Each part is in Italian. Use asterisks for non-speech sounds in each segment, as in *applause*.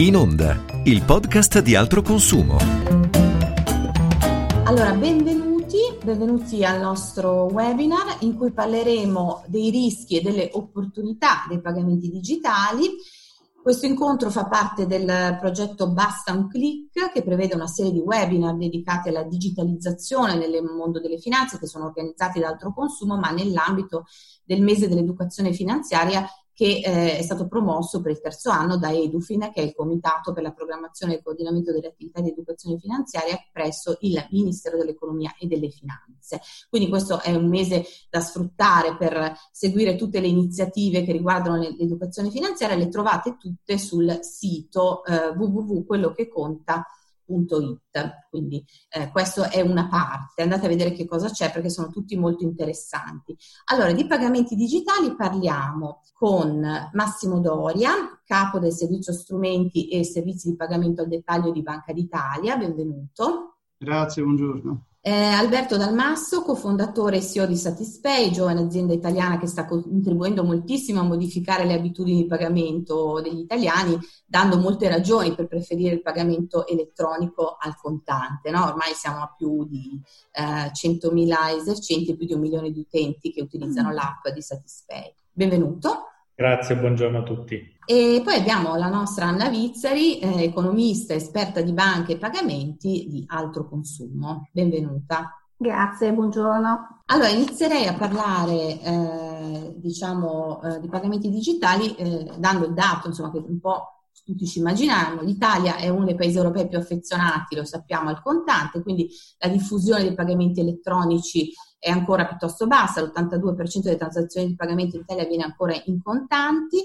In Onda, il podcast di altro consumo. Allora, benvenuti, benvenuti al nostro webinar in cui parleremo dei rischi e delle opportunità dei pagamenti digitali. Questo incontro fa parte del progetto Basta un click che prevede una serie di webinar dedicati alla digitalizzazione nel mondo delle finanze che sono organizzati da altro consumo ma nell'ambito del mese dell'educazione finanziaria che eh, è stato promosso per il terzo anno da Edufin, che è il Comitato per la programmazione e il coordinamento delle attività di educazione finanziaria presso il Ministero dell'Economia e delle Finanze. Quindi questo è un mese da sfruttare per seguire tutte le iniziative che riguardano l'educazione finanziaria, le trovate tutte sul sito eh, www.quellocheconta.com. Quindi eh, questa è una parte, andate a vedere che cosa c'è perché sono tutti molto interessanti. Allora, di pagamenti digitali parliamo con Massimo Doria, capo del servizio strumenti e servizi di pagamento al dettaglio di Banca d'Italia, benvenuto. Grazie, buongiorno. Eh, Alberto Dalmasso, cofondatore e CEO di Satispay, giovane azienda italiana che sta contribuendo moltissimo a modificare le abitudini di pagamento degli italiani, dando molte ragioni per preferire il pagamento elettronico al contante. No? Ormai siamo a più di eh, 100.000 esercenti e più di un milione di utenti che utilizzano mm. l'app di Satispay. Benvenuto. Grazie, buongiorno a tutti. E poi abbiamo la nostra Anna Vizzari, eh, economista, esperta di banche e pagamenti di altro consumo. Benvenuta. Grazie, buongiorno. Allora, inizierei a parlare, eh, diciamo, eh, di pagamenti digitali eh, dando il dato, insomma, che un po' tutti ci immaginiamo. L'Italia è uno dei paesi europei più affezionati, lo sappiamo, al contante, quindi la diffusione dei pagamenti elettronici è ancora piuttosto bassa, l'82% delle transazioni di pagamento in Italia avviene ancora in contanti,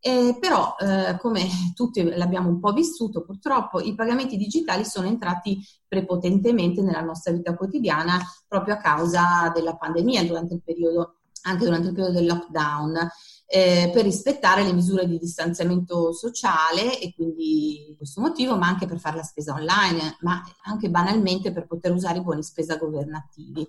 eh, però eh, come tutti l'abbiamo un po' vissuto purtroppo i pagamenti digitali sono entrati prepotentemente nella nostra vita quotidiana proprio a causa della pandemia durante il periodo, anche durante il periodo del lockdown. Eh, per rispettare le misure di distanziamento sociale e quindi questo motivo, ma anche per fare la spesa online, ma anche banalmente per poter usare i buoni spesa governativi.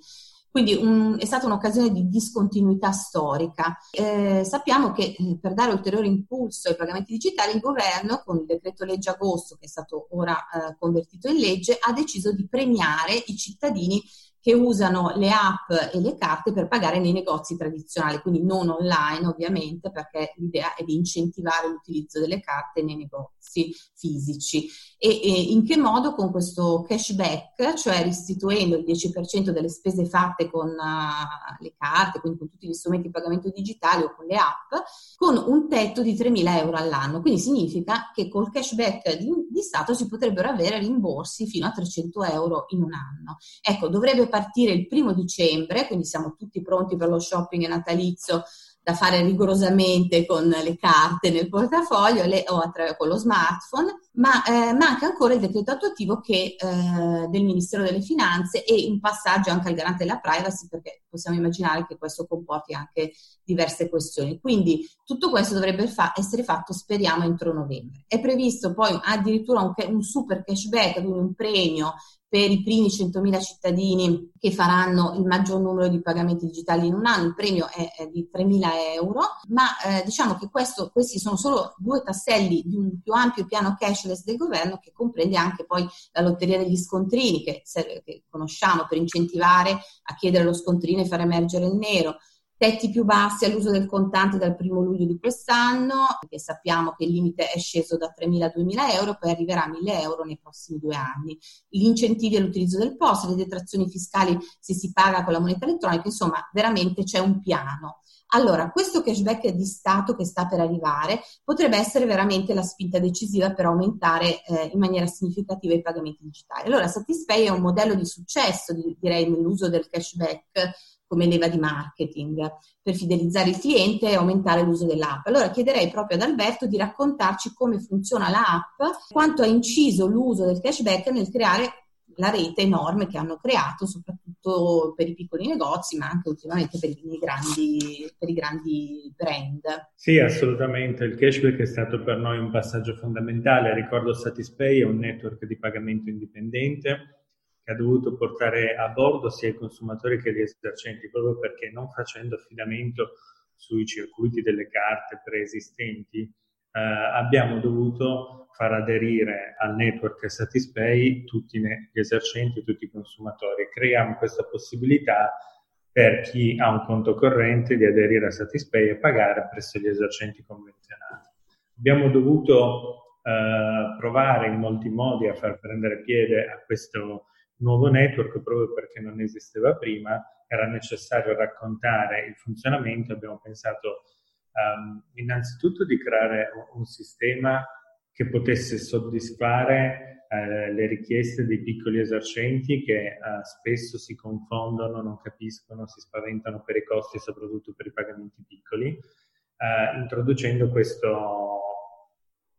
Quindi un, è stata un'occasione di discontinuità storica. Eh, sappiamo che eh, per dare ulteriore impulso ai pagamenti digitali il governo, con il decreto legge agosto, che è stato ora eh, convertito in legge, ha deciso di premiare i cittadini che usano le app e le carte per pagare nei negozi tradizionali, quindi non online ovviamente, perché l'idea è di incentivare l'utilizzo delle carte nei negozi fisici. E, e in che modo con questo cashback, cioè restituendo il 10% delle spese fatte con uh, le carte, quindi con tutti gli strumenti di pagamento digitali o con le app, con un tetto di 3.000 euro all'anno. Quindi significa che col cashback di, di Stato si potrebbero avere rimborsi fino a 300 euro in un anno. Ecco, dovrebbe partire il primo dicembre, quindi siamo tutti pronti per lo shopping natalizio da fare rigorosamente con le carte nel portafoglio le, o attraverso con lo smartphone, ma eh, manca ancora il decreto attuativo che, eh, del Ministero delle Finanze e un passaggio anche al garante della privacy perché possiamo immaginare che questo comporti anche diverse questioni. Quindi tutto questo dovrebbe fa- essere fatto, speriamo, entro novembre. È previsto poi addirittura un, un super cashback, quindi un premio per i primi 100.000 cittadini che faranno il maggior numero di pagamenti digitali in un anno, il premio è, di 3.000 euro, ma eh, diciamo che questo, questi sono solo due tasselli di un più ampio piano cashless del governo che comprende anche poi la lotteria degli scontrini che, che conosciamo per incentivare a chiedere lo scontrino e far emergere il nero, tetti più bassi all'uso del contante dal primo luglio di quest'anno, perché sappiamo che il limite è sceso da 3.000 a 2.000 euro, poi arriverà a 1.000 euro nei prossimi due anni. Gli incentivi all'utilizzo del POS, le detrazioni fiscali se si paga con la moneta elettronica, insomma veramente c'è un piano. Allora, questo cashback di Stato che sta per arrivare potrebbe essere veramente la spinta decisiva per aumentare eh, in maniera significativa i pagamenti digitali. Allora, Satispay è un modello di successo, direi, nell'uso del cashback come leva di marketing per fidelizzare il cliente e aumentare l'uso dell'app. Allora chiederei proprio ad Alberto di raccontarci come funziona l'app, quanto ha inciso l'uso del cashback nel creare la rete enorme che hanno creato, soprattutto per i piccoli negozi, ma anche ultimamente per i grandi, per i grandi brand. Sì, assolutamente. Il cashback è stato per noi un passaggio fondamentale. Ricordo Satispay è un network di pagamento indipendente ha dovuto portare a bordo sia i consumatori che gli esercenti, proprio perché non facendo affidamento sui circuiti delle carte preesistenti, eh, abbiamo dovuto far aderire al network Satispay tutti gli esercenti, tutti i consumatori. Creiamo questa possibilità per chi ha un conto corrente di aderire a Satispay e pagare presso gli esercenti convenzionati. Abbiamo dovuto eh, provare in molti modi a far prendere piede a questo nuovo network proprio perché non esisteva prima, era necessario raccontare il funzionamento, abbiamo pensato um, innanzitutto di creare un, sistema che potesse soddisfare eh, le richieste dei piccoli esercenti che eh, spesso si confondono, non capiscono, si spaventano per i costi, soprattutto per i pagamenti piccoli, eh, introducendo questo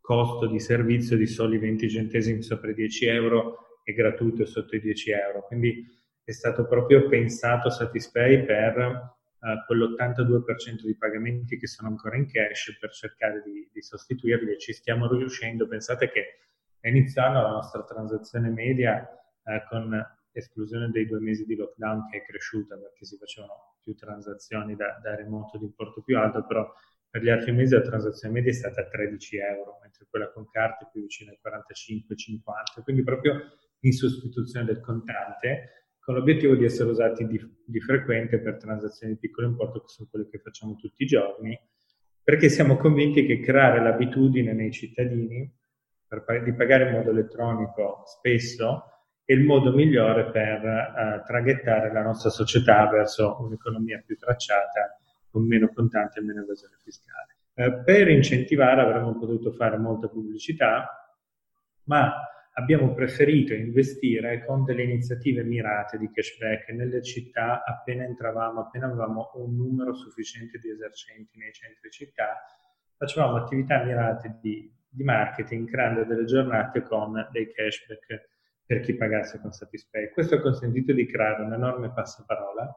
costo di servizio di soli 20 centesimi sopra i 10 euro e gratuito sotto i 10 euro. Quindi è stato proprio pensato Satispay per uh, quell'82% di pagamenti che sono ancora in cash per cercare di, di sostituirli e ci stiamo riuscendo. Pensate che a inizio anno la nostra transazione media uh, con esclusione dei due mesi di lockdown che è cresciuta perché si facevano più transazioni da, da remoto di importo più alto, però per gli altri mesi la transazione media è stata a 13 euro, mentre quella con carte è più vicina ai 45-50, quindi proprio in sostituzione del contante con l'obiettivo di essere usati di, di frequente per transazioni di piccolo importo, che sono quelle che facciamo tutti i giorni, perché siamo convinti che creare l'abitudine nei cittadini per, di pagare in modo elettronico spesso è il modo migliore per uh, traghettare la nostra società verso un'economia più tracciata, con meno contanti e meno evasione fiscale. Uh, per incentivare avremmo potuto fare molta pubblicità, ma abbiamo preferito investire con delle iniziative mirate di cashback nelle città appena entravamo, appena avevamo un numero sufficiente di esercenti nei centri città, facevamo attività mirate di, di marketing creando delle giornate con dei cashback per chi pagasse con Satispay. Questo ha consentito di creare un enorme passaparola,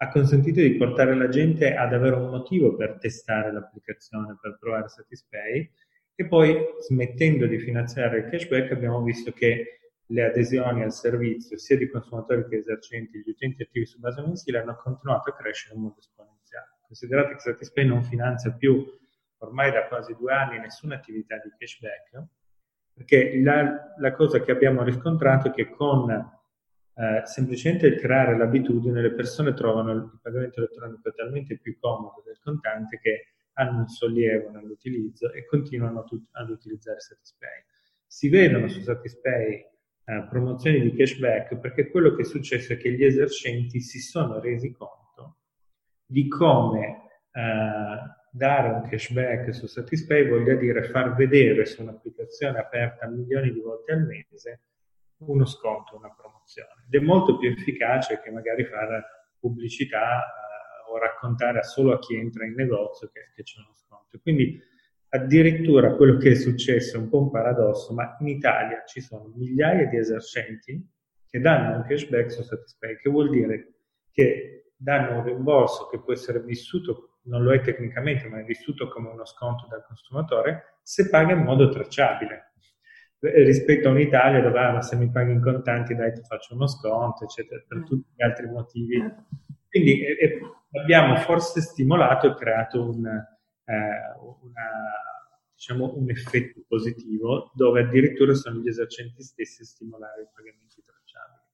ha consentito di portare la gente ad avere un motivo per testare l'applicazione, per provare Satispay e poi, smettendo di finanziare il cashback, abbiamo visto che le adesioni al servizio, sia di consumatori che esercenti, gli utenti attivi su base mensile, hanno continuato a crescere in modo esponenziale. Considerate che Satispay non finanzia più, ormai da quasi due anni, nessuna attività di cashback, perché la, la cosa che abbiamo riscontrato è che con eh, semplicemente il creare l'abitudine, le persone trovano il pagamento elettronico talmente più comodo del contante che hanno un sollievo nell'utilizzo e continuano tut- ad utilizzare Satispay. Si vedono su Satispay eh, promozioni di cashback perché quello che è successo è che gli esercenti si sono resi conto di come eh, dare un cashback su Satispay voglia dire far vedere su un'applicazione aperta milioni di volte al mese uno sconto, una promozione. Ed è molto più efficace che magari fare pubblicità o raccontare solo a chi entra in negozio che, che c'è uno sconto. Quindi addirittura quello che è successo è un po' un paradosso, ma in Italia ci sono migliaia di esercenti che danno un cashback su Satispay, che vuol dire che danno un rimborso che può essere vissuto, non lo è tecnicamente, ma è vissuto come uno sconto dal consumatore, se paga in modo tracciabile rispetto a un'Italia dove ah, se mi paghi in contanti dai ti faccio uno sconto eccetera per mm. tutti gli altri motivi quindi eh, abbiamo forse stimolato e creato un, eh, una, diciamo, un effetto positivo dove addirittura sono gli esercenti stessi a stimolare i pagamenti tracciabili.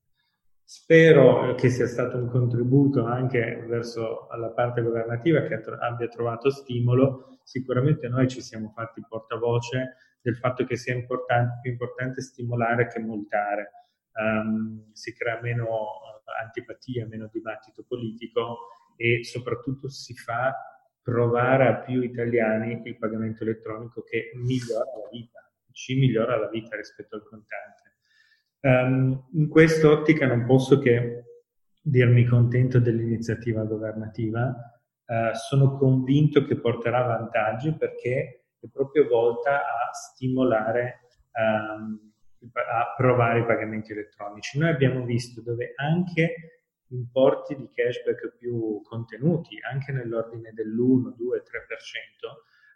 Spero che sia stato un contributo anche verso la parte governativa che abbia trovato stimolo. Sicuramente noi ci siamo fatti portavoce del fatto che sia importante, più importante stimolare che multare. Um, si crea meno antipatia, meno dibattito politico e soprattutto si fa provare a più italiani il pagamento elettronico che migliora la vita, ci migliora la vita rispetto al contante. Um, in quest'ottica non posso che dirmi contento dell'iniziativa governativa, uh, sono convinto che porterà vantaggi perché è proprio volta a stimolare um, a provare i pagamenti elettronici. Noi abbiamo visto dove anche importi di cashback più contenuti, anche nell'ordine dell'1, 2, 3%,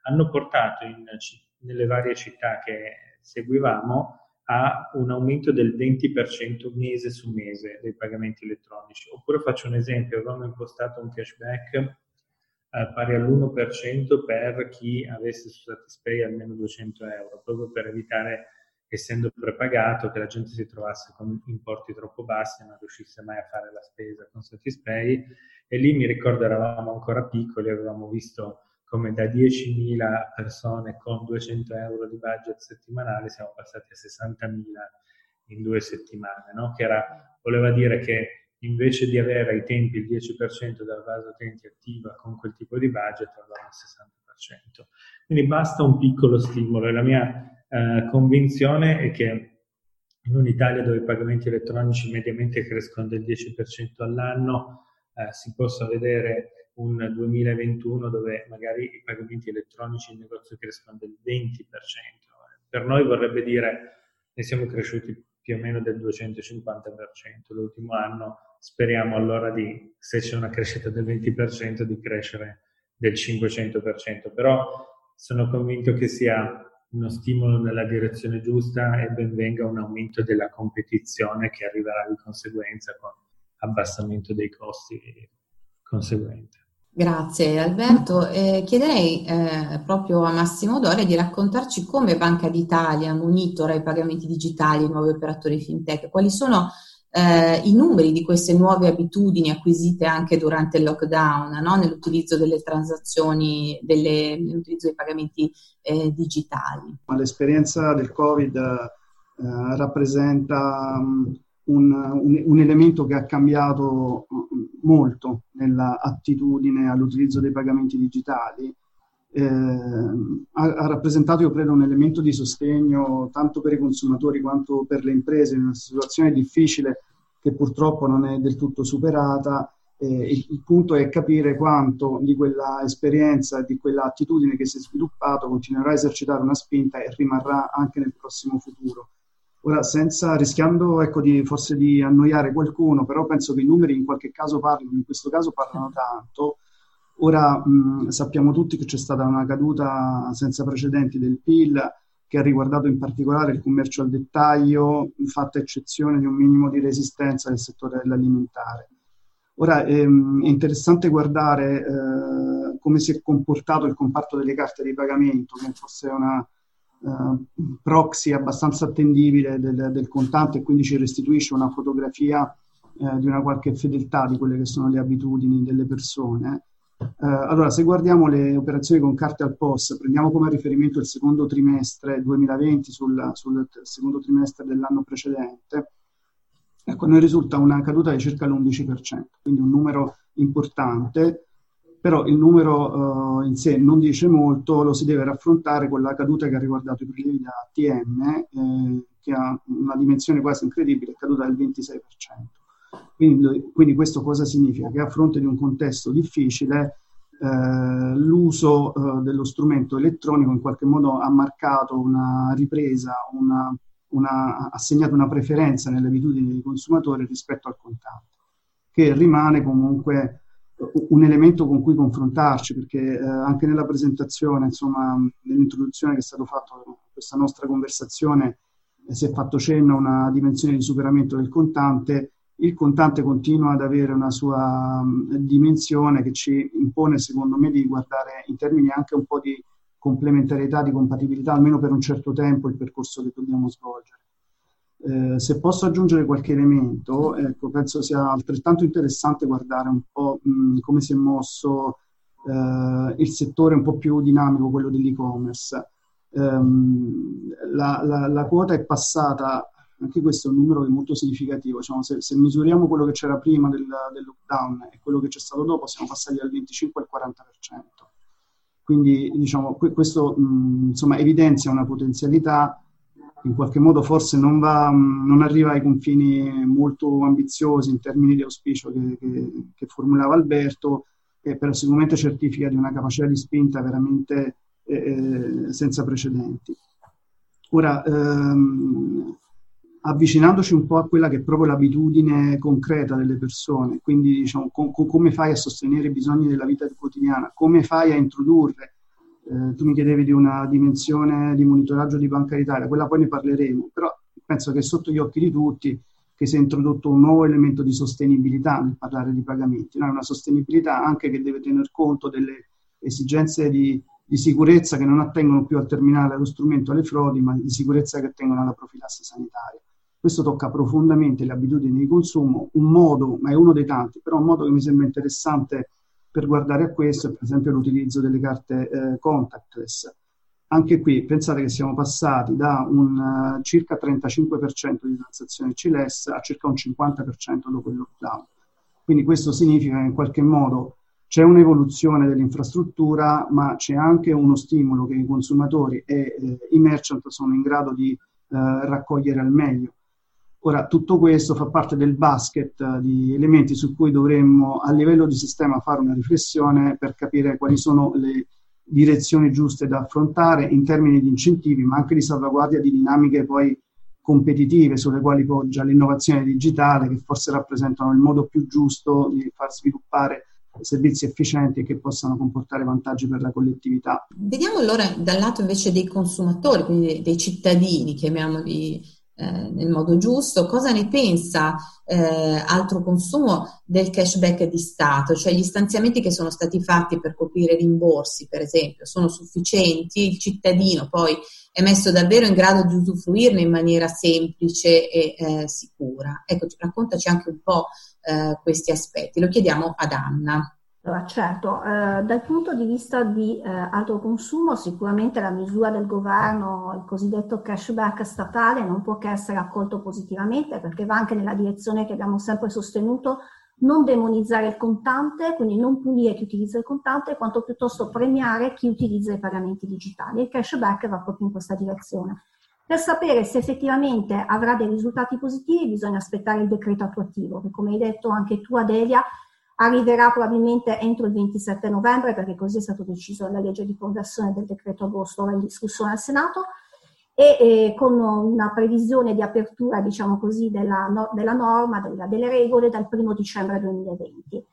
hanno portato in, nelle varie città che seguivamo a un aumento del 20% mese su mese dei pagamenti elettronici. Oppure faccio un esempio, avevamo impostato un cashback eh, pari all'1% per chi avesse su Satispay almeno 200 euro, proprio per evitare, essendo prepagato, che la gente si trovasse con importi troppo bassi e non riuscisse mai a fare la spesa con Satispay. E lì mi ricordo eravamo ancora piccoli, avevamo visto come da 10.000 persone con 200 euro di budget settimanale siamo passati a 60.000 in due settimane, no? che era, voleva dire che invece di avere ai tempi il 10% della base utenti attiva con quel tipo di budget, avevamo il 60%. Quindi basta un piccolo stimolo e la mia eh, convinzione è che in un'Italia dove i pagamenti elettronici mediamente crescono del 10% all'anno, eh, si possa vedere un 2021 dove magari i pagamenti elettronici in negozio crescono del 20%. Per noi vorrebbe dire ne siamo cresciuti più o meno del 250% l'ultimo anno, speriamo allora di, se c'è una crescita del 20%, di crescere del 500%, però sono convinto che sia uno stimolo nella direzione giusta e ben venga un aumento della competizione che arriverà di conseguenza con abbassamento dei costi conseguenti. Grazie Alberto. Eh, chiederei eh, proprio a Massimo Doria di raccontarci come Banca d'Italia monitora i pagamenti digitali e i nuovi operatori fintech, quali sono eh, i numeri di queste nuove abitudini acquisite anche durante il lockdown, no? nell'utilizzo delle transazioni, delle, nell'utilizzo dei pagamenti eh, digitali. L'esperienza del Covid eh, rappresenta um, un, un, un, elemento che ha cambiato molto nell'attitudine all'utilizzo dei pagamenti digitali. Eh, ha, ha, rappresentato, io credo, un elemento di sostegno tanto per i consumatori quanto per le imprese in una situazione difficile che purtroppo non è del tutto superata. Eh, il, il, punto è capire quanto di quella esperienza, di quella attitudine che si è sviluppata continuerà a esercitare una spinta e rimarrà anche nel prossimo futuro. Ora, senza, rischiando ecco, di, forse di annoiare qualcuno, però penso che i numeri in qualche caso parlino, in questo caso parlano tanto. Ora mh, sappiamo tutti che c'è stata una caduta senza precedenti del PIL che ha riguardato in particolare il commercio al dettaglio, fatta eccezione di un minimo di resistenza nel settore dell'alimentare. Ora ehm, è interessante guardare eh, come si è comportato il comparto delle carte di pagamento, che forse è una, uh, proxy abbastanza attendibile del, del, contante e quindi ci restituisce una fotografia uh, di una qualche fedeltà di quelle che sono le abitudini delle persone. Uh, allora, se guardiamo le operazioni con carte al POS, prendiamo come riferimento il secondo trimestre 2020 sul, sul secondo trimestre dell'anno precedente, ecco, ne risulta una caduta di circa l'11%, quindi un numero importante però il numero uh, in sé non dice molto, lo si deve raffrontare con la caduta che ha riguardato i prelievi da ATM, eh, che ha una dimensione quasi incredibile, è caduta del 26%. Quindi, quindi, questo cosa significa? Che a fronte di un contesto difficile eh, l'uso eh, dello strumento elettronico in qualche modo ha marcato una ripresa, una, una, ha segnato una preferenza nelle abitudini dei consumatori rispetto al contante, che rimane comunque un elemento con cui confrontarci, perché eh, anche nella presentazione, insomma, nell'introduzione che è stato fatto a questa nostra conversazione, eh, si è fatto cenno a una dimensione di superamento del contante. Il contante continua ad avere una sua mh, dimensione che ci impone, secondo me, di guardare in termini anche un po' di complementarietà, di compatibilità, almeno per un certo tempo, il percorso che dobbiamo svolgere. Eh, se posso aggiungere qualche elemento, ecco, penso sia altrettanto interessante guardare un po' mh, come si è mosso eh, il settore un po' più dinamico, quello dell'e-commerce. Um, la, la, la, quota è passata, anche questo è un numero molto significativo, diciamo, se, se, misuriamo quello che c'era prima del, del, lockdown e quello che c'è stato dopo, siamo passati dal 25 al 40%. Quindi diciamo, questo mh, insomma, evidenzia una potenzialità in qualche modo forse non, va, non, arriva ai confini molto ambiziosi in termini di auspicio che, che, che formulava Alberto, eh, però sicuramente certifica di una capacità di spinta veramente eh, eh, senza precedenti. Ora, ehm, avvicinandoci un po' a quella che è proprio l'abitudine concreta delle persone, quindi diciamo, com- come fai a sostenere i bisogni della vita quotidiana, come fai a introdurre eh, tu mi chiedevi di una dimensione di monitoraggio di Banca d'Italia, quella poi ne parleremo, però penso che sotto gli occhi di tutti che si è introdotto un nuovo elemento di sostenibilità nel parlare di pagamenti, no? una sostenibilità anche che deve tener conto delle esigenze di, di sicurezza che non attengono più al terminale, allo strumento, alle frodi, ma di sicurezza che attengono alla profilassi sanitaria. Questo tocca profondamente le abitudini di consumo, un modo, ma è uno dei tanti, però un modo che mi sembra interessante per guardare a questo è per esempio l'utilizzo delle carte eh, contactless. Anche qui pensate che siamo passati da un uh, circa 35% di transazioni CLS a circa un 50% dopo il lockdown. Quindi questo significa che in qualche modo c'è un'evoluzione dell'infrastruttura, ma c'è anche uno stimolo che i consumatori e eh, i merchant sono in grado di eh, raccogliere al meglio. Ora, tutto questo fa parte del basket uh, di elementi su cui dovremmo a livello di sistema fare una riflessione per capire quali sono le direzioni giuste da affrontare in termini di incentivi, ma anche di salvaguardia di dinamiche poi competitive sulle quali poggia l'innovazione digitale, che forse rappresentano il modo più giusto di far sviluppare servizi efficienti che possano comportare vantaggi per la collettività. Vediamo allora dal lato invece dei consumatori, quindi dei cittadini, chiamiamoli eh, nel modo giusto, cosa ne pensa eh, altro consumo del cashback di Stato, cioè gli stanziamenti che sono stati fatti per coprire rimborsi, per esempio, sono sufficienti, il cittadino poi è messo davvero in grado di usufruirne in maniera semplice e eh, sicura. Ecco, raccontaci anche un po' eh, questi aspetti, lo chiediamo ad Anna. Allora, certo, eh, dal punto di vista di eh, alto sicuramente la misura del governo, il cosiddetto cashback statale, non può che essere accolto positivamente perché va anche nella direzione che abbiamo sempre sostenuto, non demonizzare il contante, quindi non punire chi utilizza il contante, quanto piuttosto premiare chi utilizza i pagamenti digitali. Il cashback va proprio in questa direzione. Per sapere se effettivamente avrà dei risultati positivi bisogna aspettare il decreto attuativo, che come hai detto anche tu Adelia, arriverà probabilmente entro il 27 novembre, perché così è stato deciso nella legge di conversione del decreto agosto, ora in discussione al Senato, e eh, con una previsione di apertura, diciamo così, della, no, della norma, della, delle regole dal 1 dicembre 2020.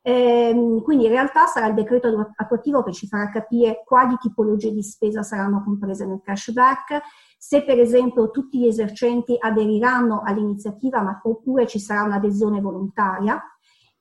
Eh, quindi in realtà sarà il decreto attuativo che ci farà capire quali tipologie di spesa saranno comprese nel cashback, se per esempio tutti gli esercenti aderiranno all'iniziativa ma, oppure ci sarà un'adesione volontaria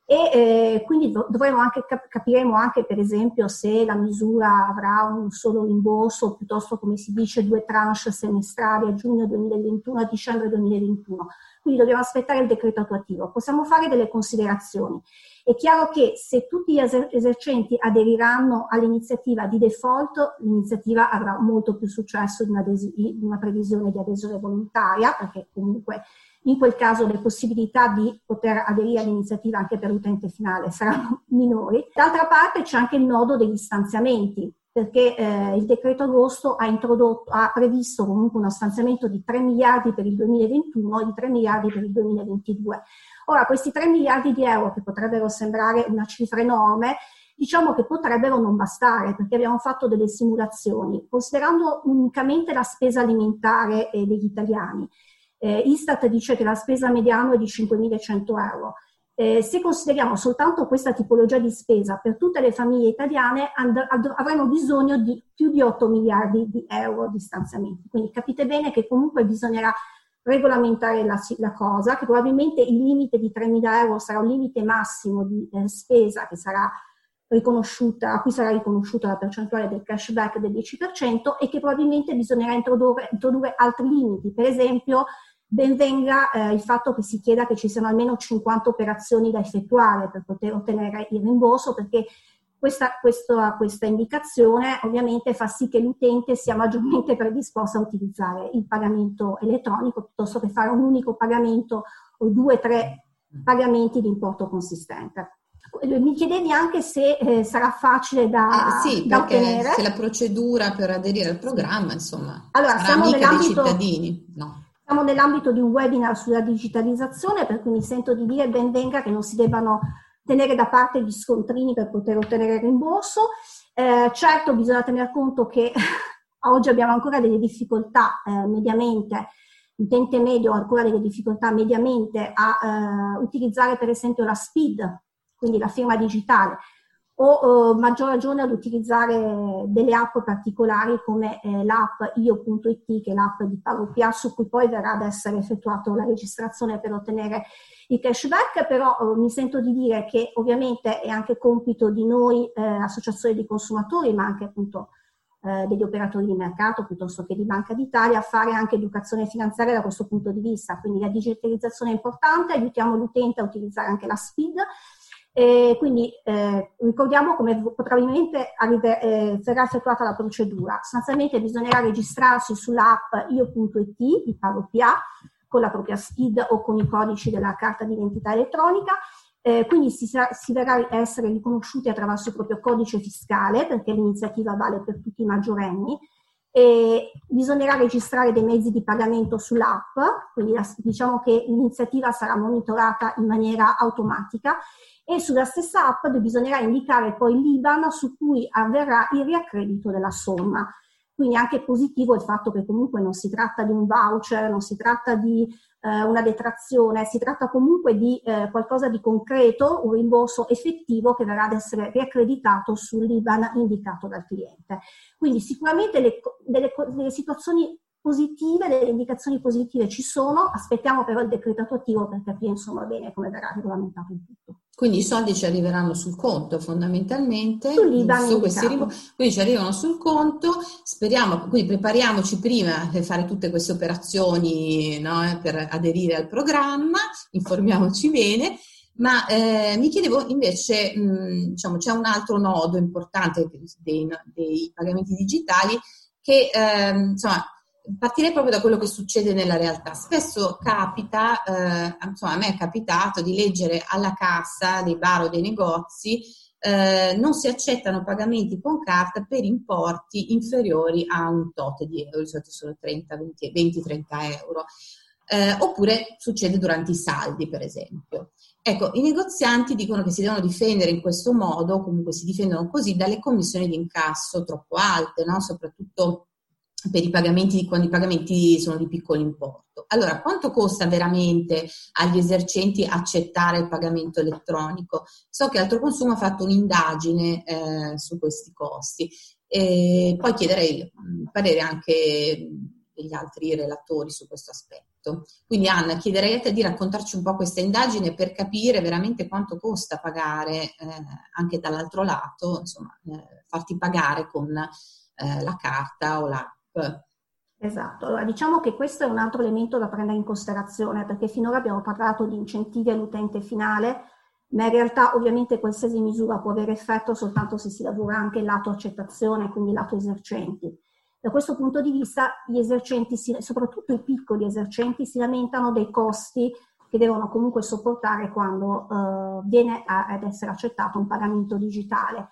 e eh, quindi dovremo anche cap- capiremo anche per esempio se la misura avrà un solo rimborso piuttosto come si dice due tranche semestrali a giugno 2021 a dicembre 2021 quindi dobbiamo aspettare il decreto attuativo. Possiamo fare delle considerazioni. È chiaro che se tutti gli eser- esercenti aderiranno all'iniziativa di default l'iniziativa avrà molto più successo di una, des- di una previsione di adesione volontaria perché comunque in quel caso le possibilità di poter aderire all'iniziativa anche per l'utente finale saranno *laughs* minori. D'altra parte c'è anche il nodo degli stanziamenti, perché eh, il decreto agosto ha, ha, previsto comunque uno stanziamento di 3 miliardi per il 2021 e di 3 miliardi per il 2022. Ora, questi 3 miliardi di euro, che potrebbero sembrare una cifra enorme, diciamo che potrebbero non bastare, perché abbiamo fatto delle simulazioni, considerando unicamente la spesa alimentare eh, degli italiani eh, Istat dice che la spesa mediana è di 5.100 euro. Eh, se consideriamo soltanto questa tipologia di spesa per tutte le famiglie italiane and- ad- avremo bisogno di più di 8 miliardi di euro di stanziamenti. Quindi capite bene che comunque bisognerà regolamentare la, la cosa, che probabilmente il limite di 3.000 euro sarà un limite massimo di eh, spesa che sarà a cui sarà riconosciuta la percentuale del cashback del 10% e che probabilmente bisognerà introdurre, introdurre altri limiti. Per esempio, ben venga eh, il fatto che si chieda che ci siano almeno 50 operazioni da effettuare per poter ottenere il rimborso, perché questa, questa, questa, indicazione ovviamente fa sì che l'utente sia maggiormente predisposto a utilizzare il pagamento elettronico piuttosto che fare un unico pagamento o due o tre pagamenti di importo consistente. Mi chiedevi anche se eh, sarà facile da, eh, sì, da ottenere. se la procedura per aderire al programma, insomma, allora, siamo nell'ambito, dei cittadini. No. Siamo nell'ambito di un webinar sulla digitalizzazione, per cui mi sento di dire ben venga che non si debbano tenere da parte gli scontrini per poter ottenere il rimborso. Eh, certo bisogna tener conto che *laughs* oggi abbiamo ancora delle difficoltà eh, mediamente, l'utente medio ha ancora delle difficoltà mediamente a eh, utilizzare per esempio la SPID, quindi la firma digitale. o eh, maggior ragione ad utilizzare delle app particolari come eh, l'app io.it che è l'app di PagoPA su cui poi verrà ad essere effettuata la registrazione per ottenere il cashback, però eh, mi sento di dire che ovviamente è anche compito di noi eh, associazioni di consumatori ma anche appunto eh, degli operatori di mercato piuttosto che di Banca d'Italia fare anche educazione finanziaria da questo punto di vista, quindi la digitalizzazione è importante, aiutiamo l'utente a utilizzare anche la SPID e quindi eh, ricordiamo come probabilmente arrive, eh, verrà effettuata la procedura. Sostanzialmente bisognerà registrarsi sull'app io.it di PagoPA con la propria SPID o con i codici della carta d'identità elettronica. Eh, quindi si, sarà, si, verrà a essere riconosciuti attraverso il proprio codice fiscale, perché l'iniziativa vale per tutti i maggiorenni, e bisognerà registrare dei mezzi di pagamento sull'app, quindi diciamo che l'iniziativa sarà monitorata in maniera automatica e sulla stessa app bisognerà indicare poi l'IBAN su cui avverrà il riaccredito della somma. Quindi anche positivo il fatto che comunque non si tratta di un voucher, non si tratta di eh, una detrazione, si tratta comunque di eh, qualcosa di concreto, un rimborso effettivo che verrà ad essere riaccreditato sull'IBAN indicato dal cliente. Quindi sicuramente le, delle, delle situazioni positive, delle indicazioni positive ci sono, aspettiamo però il decreto attuativo per capire insomma bene come verrà regolamentato il tutto. Quindi i soldi ci arriveranno sul conto fondamentalmente, su questi rim- quindi ci arrivano sul conto, speriamo, quindi prepariamoci prima per fare tutte queste operazioni no, eh, per aderire al programma, informiamoci bene, ma eh, mi chiedevo invece, mh, diciamo, c'è un altro nodo importante dei, dei pagamenti digitali che eh, insomma partirei proprio da quello che succede nella realtà. Spesso capita, eh, insomma a me è capitato di leggere alla cassa dei bar o dei negozi eh, non si accettano pagamenti con carta per importi inferiori a un tot di euro, di solito sono 20-30 euro. Eh, oppure succede durante i saldi, per esempio. Ecco, i negozianti dicono che si devono difendere in questo modo, comunque si difendono così, dalle commissioni di incasso troppo alte, no? soprattutto per i pagamenti quando i pagamenti sono di piccolo importo. Allora, quanto costa veramente agli esercenti accettare il pagamento elettronico? So che Altro Consumo ha fatto un'indagine eh, su questi costi e poi chiederei il parere anche degli altri relatori su questo aspetto. Quindi Anna, chiederei a te di raccontarci un po' questa indagine per capire veramente quanto costa pagare eh, anche dall'altro lato, insomma, eh, farti pagare con eh, la carta o la Esatto, allora diciamo che questo è un altro elemento da prendere in considerazione perché finora abbiamo parlato di incentivi all'utente finale, ma in realtà ovviamente qualsiasi misura può avere effetto soltanto se si lavora anche il lato accettazione, quindi lato esercenti. Da questo punto di vista gli esercenti, soprattutto i piccoli esercenti, si lamentano dei costi che devono comunque sopportare quando eh, viene a, ad essere accettato un pagamento digitale.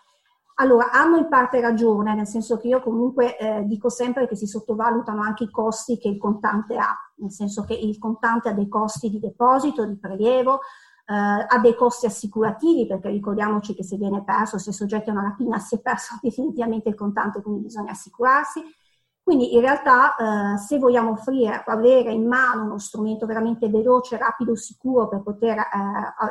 Allora, hanno in parte ragione, nel senso che io comunque eh, dico sempre che si sottovalutano anche i costi che il contante ha, nel senso che il contante ha dei costi di deposito, di prelievo, eh, ha dei costi assicurativi, perché ricordiamoci che se viene perso, se è soggetto a una rapina, si è perso *laughs* definitivamente il contante, quindi bisogna assicurarsi. Quindi in realtà eh, se vogliamo offrire, avere in mano uno strumento veramente veloce, rapido, sicuro per poter eh,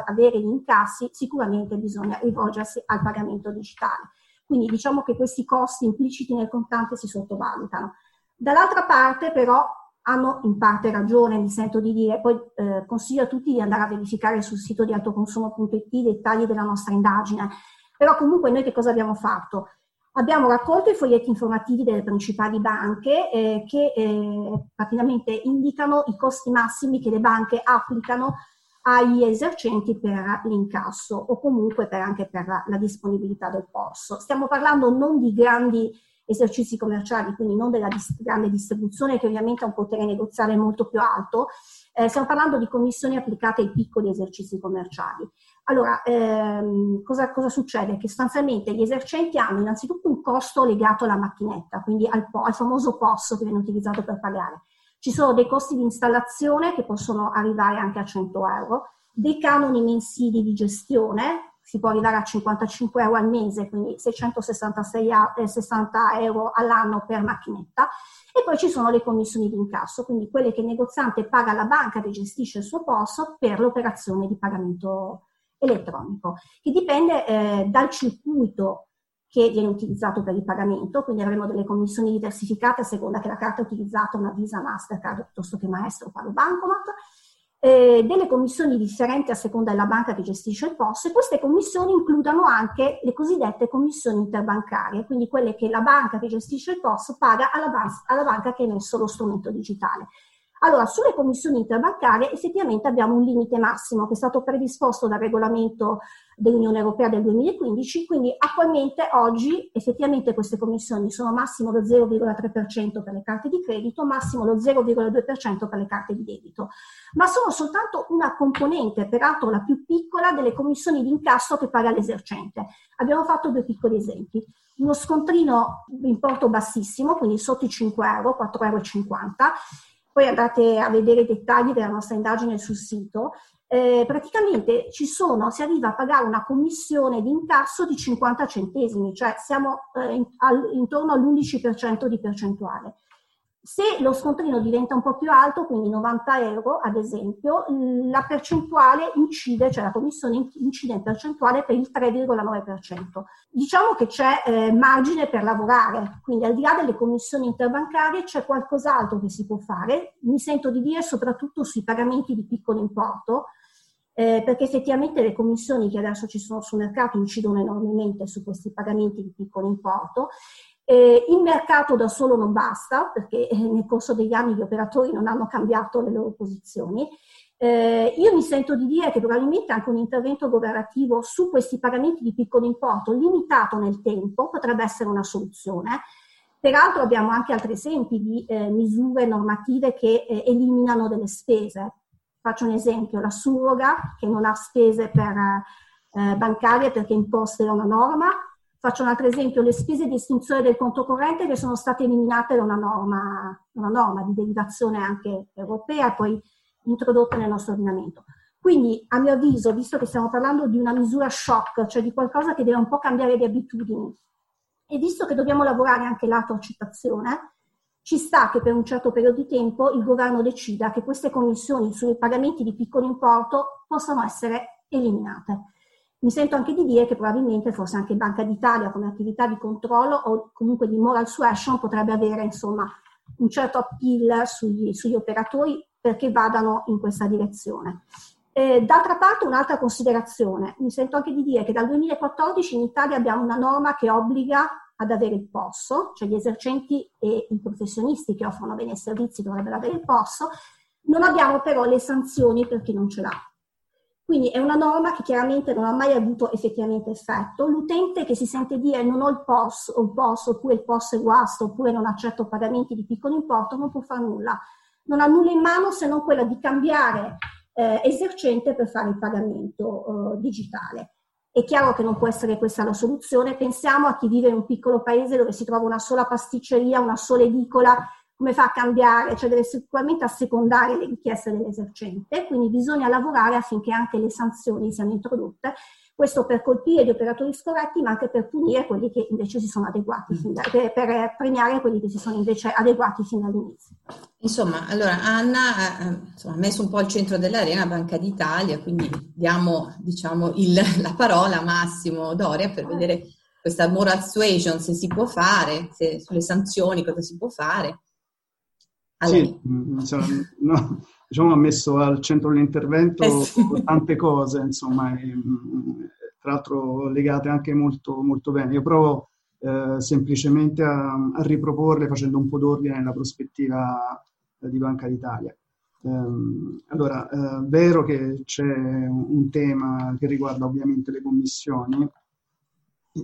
avere gli incassi, sicuramente bisogna rivolgersi al pagamento digitale. Quindi diciamo che questi costi impliciti nel contante si sottovalutano. Dall'altra parte però hanno in parte ragione, mi sento di dire, poi eh, consiglio a tutti di andare a verificare sul sito di altoconsumo.it i dettagli della nostra indagine. Però comunque noi che cosa abbiamo fatto? Abbiamo raccolto i foglietti informativi delle principali banche eh, che eh, praticamente indicano i costi massimi che le banche applicano agli esercenti per l'incasso o comunque per, anche per la, la disponibilità del posto. Stiamo parlando non di grandi esercizi commerciali, quindi non della dis- grande distribuzione che ovviamente ha un potere negoziale molto più alto, eh, stiamo parlando di commissioni applicate ai piccoli esercizi commerciali. Allora, ehm, cosa, cosa, succede? Che sostanzialmente gli esercenti hanno innanzitutto un costo legato alla macchinetta, quindi al, al famoso POS che viene utilizzato per pagare. Ci sono dei costi di installazione che possono arrivare anche a 100 euro, dei canoni mensili di gestione, si può arrivare a 55 euro al mese, quindi 666 eh, 60 euro all'anno per macchinetta, e poi ci sono le commissioni di incasso, quindi quelle che il negoziante paga alla banca che gestisce il suo POS per l'operazione di pagamento elettronico, che dipende eh, dal circuito che viene utilizzato per il pagamento, quindi avremo delle commissioni diversificate a seconda che la carta utilizzata è una Visa Mastercard piuttosto che Maestro o Palo Bancomat, eh, delle commissioni differenti a seconda della banca che gestisce il POS e queste commissioni includono anche le cosiddette commissioni interbancarie, quindi quelle che la banca che gestisce il POS paga alla, ban- alla banca che ha emesso lo strumento digitale. Allora, sulle commissioni interbancarie effettivamente abbiamo un limite massimo che è stato predisposto dal regolamento dell'Unione Europea del 2015, quindi attualmente oggi effettivamente queste commissioni sono massimo lo 0,3% per le carte di credito, massimo lo 0,2% per le carte di debito, ma sono soltanto una componente, peraltro la più piccola, delle commissioni di incasso che paga l'esercente. Abbiamo fatto due piccoli esempi. Uno scontrino di importo bassissimo, quindi sotto i 5 euro, 4,50 euro, poi andate a vedere i dettagli della nostra indagine sul sito, eh, praticamente ci sono, si arriva a pagare una commissione di incasso di 50 centesimi, cioè siamo eh, in, al, intorno all'11% di percentuale. Se lo scontrino diventa un po' più alto, quindi 90 euro ad esempio, la percentuale incide, cioè la commissione incide in percentuale per il 3,9%. Diciamo che c'è eh, margine per lavorare, quindi al di là delle commissioni interbancarie c'è qualcos'altro che si può fare, mi sento di dire soprattutto sui pagamenti di piccolo importo, eh, perché effettivamente le commissioni che adesso ci sono sul mercato incidono enormemente su questi pagamenti di piccolo importo eh, il mercato da solo non basta, perché eh, nel corso degli anni gli operatori non hanno cambiato le loro posizioni. Eh, io mi sento di dire che probabilmente anche un intervento governativo su questi pagamenti di piccolo importo, limitato nel tempo, potrebbe essere una soluzione. Peraltro abbiamo anche altri esempi di eh, misure normative che eh, eliminano delle spese. Faccio un esempio, la surroga che non ha spese per, eh, bancarie perché imposte da una norma, Faccio un altro esempio, le spese di estinzione del conto corrente che sono state eliminate da una norma, una norma di derivazione anche europea poi introdotte nel nostro ordinamento. Quindi, a mio avviso, visto che stiamo parlando di una misura shock, cioè di qualcosa che deve un po' cambiare le abitudini, e visto che dobbiamo lavorare anche lato accettazione, ci sta che per un certo periodo di tempo il governo decida che queste commissioni sui pagamenti di piccolo importo possano essere eliminate. Mi sento anche di dire che probabilmente forse anche Banca d'Italia come attività di controllo o comunque di moral suasion potrebbe avere insomma un certo appeal sugli, sugli operatori perché vadano in questa direzione. Eh, d'altra parte un'altra considerazione, mi sento anche di dire che dal 2014 in Italia abbiamo una norma che obbliga ad avere il POSSO, cioè gli esercenti e i professionisti che offrono beni e servizi dovrebbero avere il POSSO, non abbiamo però le sanzioni per chi non ce l'ha. Quindi è una norma che chiaramente non ha mai avuto effettivamente effetto. L'utente che si sente dire non ho il POS, o il POS oppure il POS è guasto oppure non accetto pagamenti di piccolo importo non può fare nulla. Non ha nulla in mano se non quella di cambiare eh, esercente per fare il pagamento eh, digitale. È chiaro che non può essere questa la soluzione. Pensiamo a chi vive in un piccolo paese dove si trova una sola pasticceria, una sola edicola come fa a cambiare, cioè deve sicuramente assecondare le richieste dell'esercente, quindi bisogna lavorare affinché anche le sanzioni siano introdotte, questo per colpire gli operatori scorretti, ma anche per punire quelli che invece si sono adeguati, da, per, per, premiare quelli che si sono invece adeguati fin dall'inizio. Insomma, allora Anna ha insomma, messo un po' al centro dell'arena Banca d'Italia, quindi diamo diciamo, il, la parola a Massimo Doria per vedere questa moral suasion, se si può fare, se, sulle sanzioni cosa si può fare. Sì, mm, insomma, no, *laughs* diciamo ha messo al centro dell'intervento eh sì. *laughs* tante cose, insomma, e, mm, tra l'altro legate anche molto, molto bene. Io provo eh, semplicemente a, a, riproporle facendo un po' d'ordine nella prospettiva eh, di Banca d'Italia. Um, allora, è eh, vero che c'è un, un, tema che riguarda ovviamente le commissioni.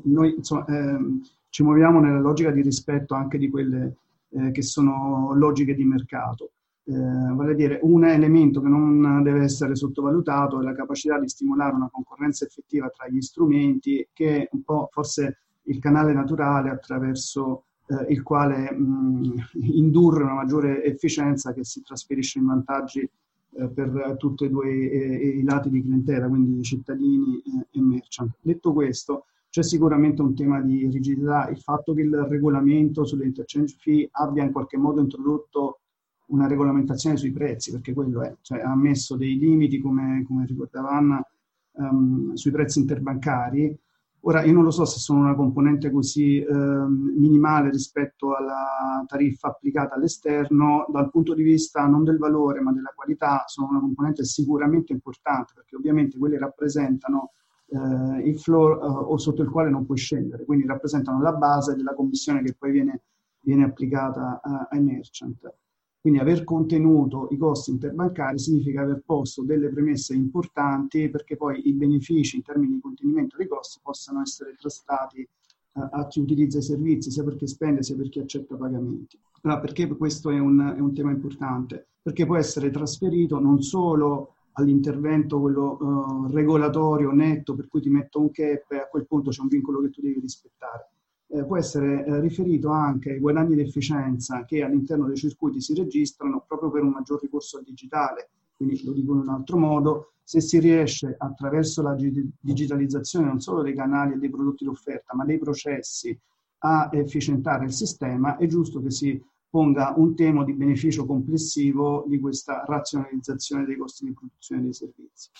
Noi insomma, ehm, ci muoviamo nella logica di rispetto anche di quelle eh, che sono logiche di mercato. Eh, vale a dire, un elemento che non deve essere sottovalutato è la capacità di stimolare una concorrenza effettiva tra gli strumenti, che è un po' forse il canale naturale attraverso eh, il quale mh, indurre una maggiore efficienza che si trasferisce in vantaggi eh, per tutti e due i lati di clientela, quindi cittadini eh, e merchant. Detto questo, c'è sicuramente un tema di rigidità, il fatto che il regolamento sulle interchange fee abbia in qualche modo introdotto una regolamentazione sui prezzi, perché quello è, cioè ha messo dei limiti, come, come ricordava Anna, um, sui prezzi interbancari. Ora, io non lo so se sono una componente così um, minimale rispetto alla tariffa applicata all'esterno, dal punto di vista non del valore ma della qualità, sono una componente sicuramente importante perché ovviamente quelle rappresentano uh, il floor uh, o sotto il quale non puoi scendere, quindi rappresentano la base della commissione che poi viene, viene applicata ai merchant. Quindi aver contenuto i costi interbancari significa aver posto delle premesse importanti perché poi i benefici in termini di contenimento dei costi possano essere traslati eh, a chi utilizza i servizi, sia per chi spende sia per chi accetta pagamenti. Allora, perché questo è un, è un tema importante? Perché può essere trasferito non solo all'intervento quello uh, regolatorio netto per cui ti metto un cap e a quel punto c'è un vincolo che tu devi rispettare, eh, può essere eh, riferito anche ai guadagni di efficienza che all'interno dei circuiti si registrano proprio per un maggior ricorso al digitale. Quindi lo dico in un altro modo, se si riesce attraverso la digitalizzazione non solo dei canali e dei prodotti d'offerta, ma dei processi a efficientare il sistema, è giusto che si ponga un tema di beneficio complessivo di questa razionalizzazione dei costi di produzione dei servizi.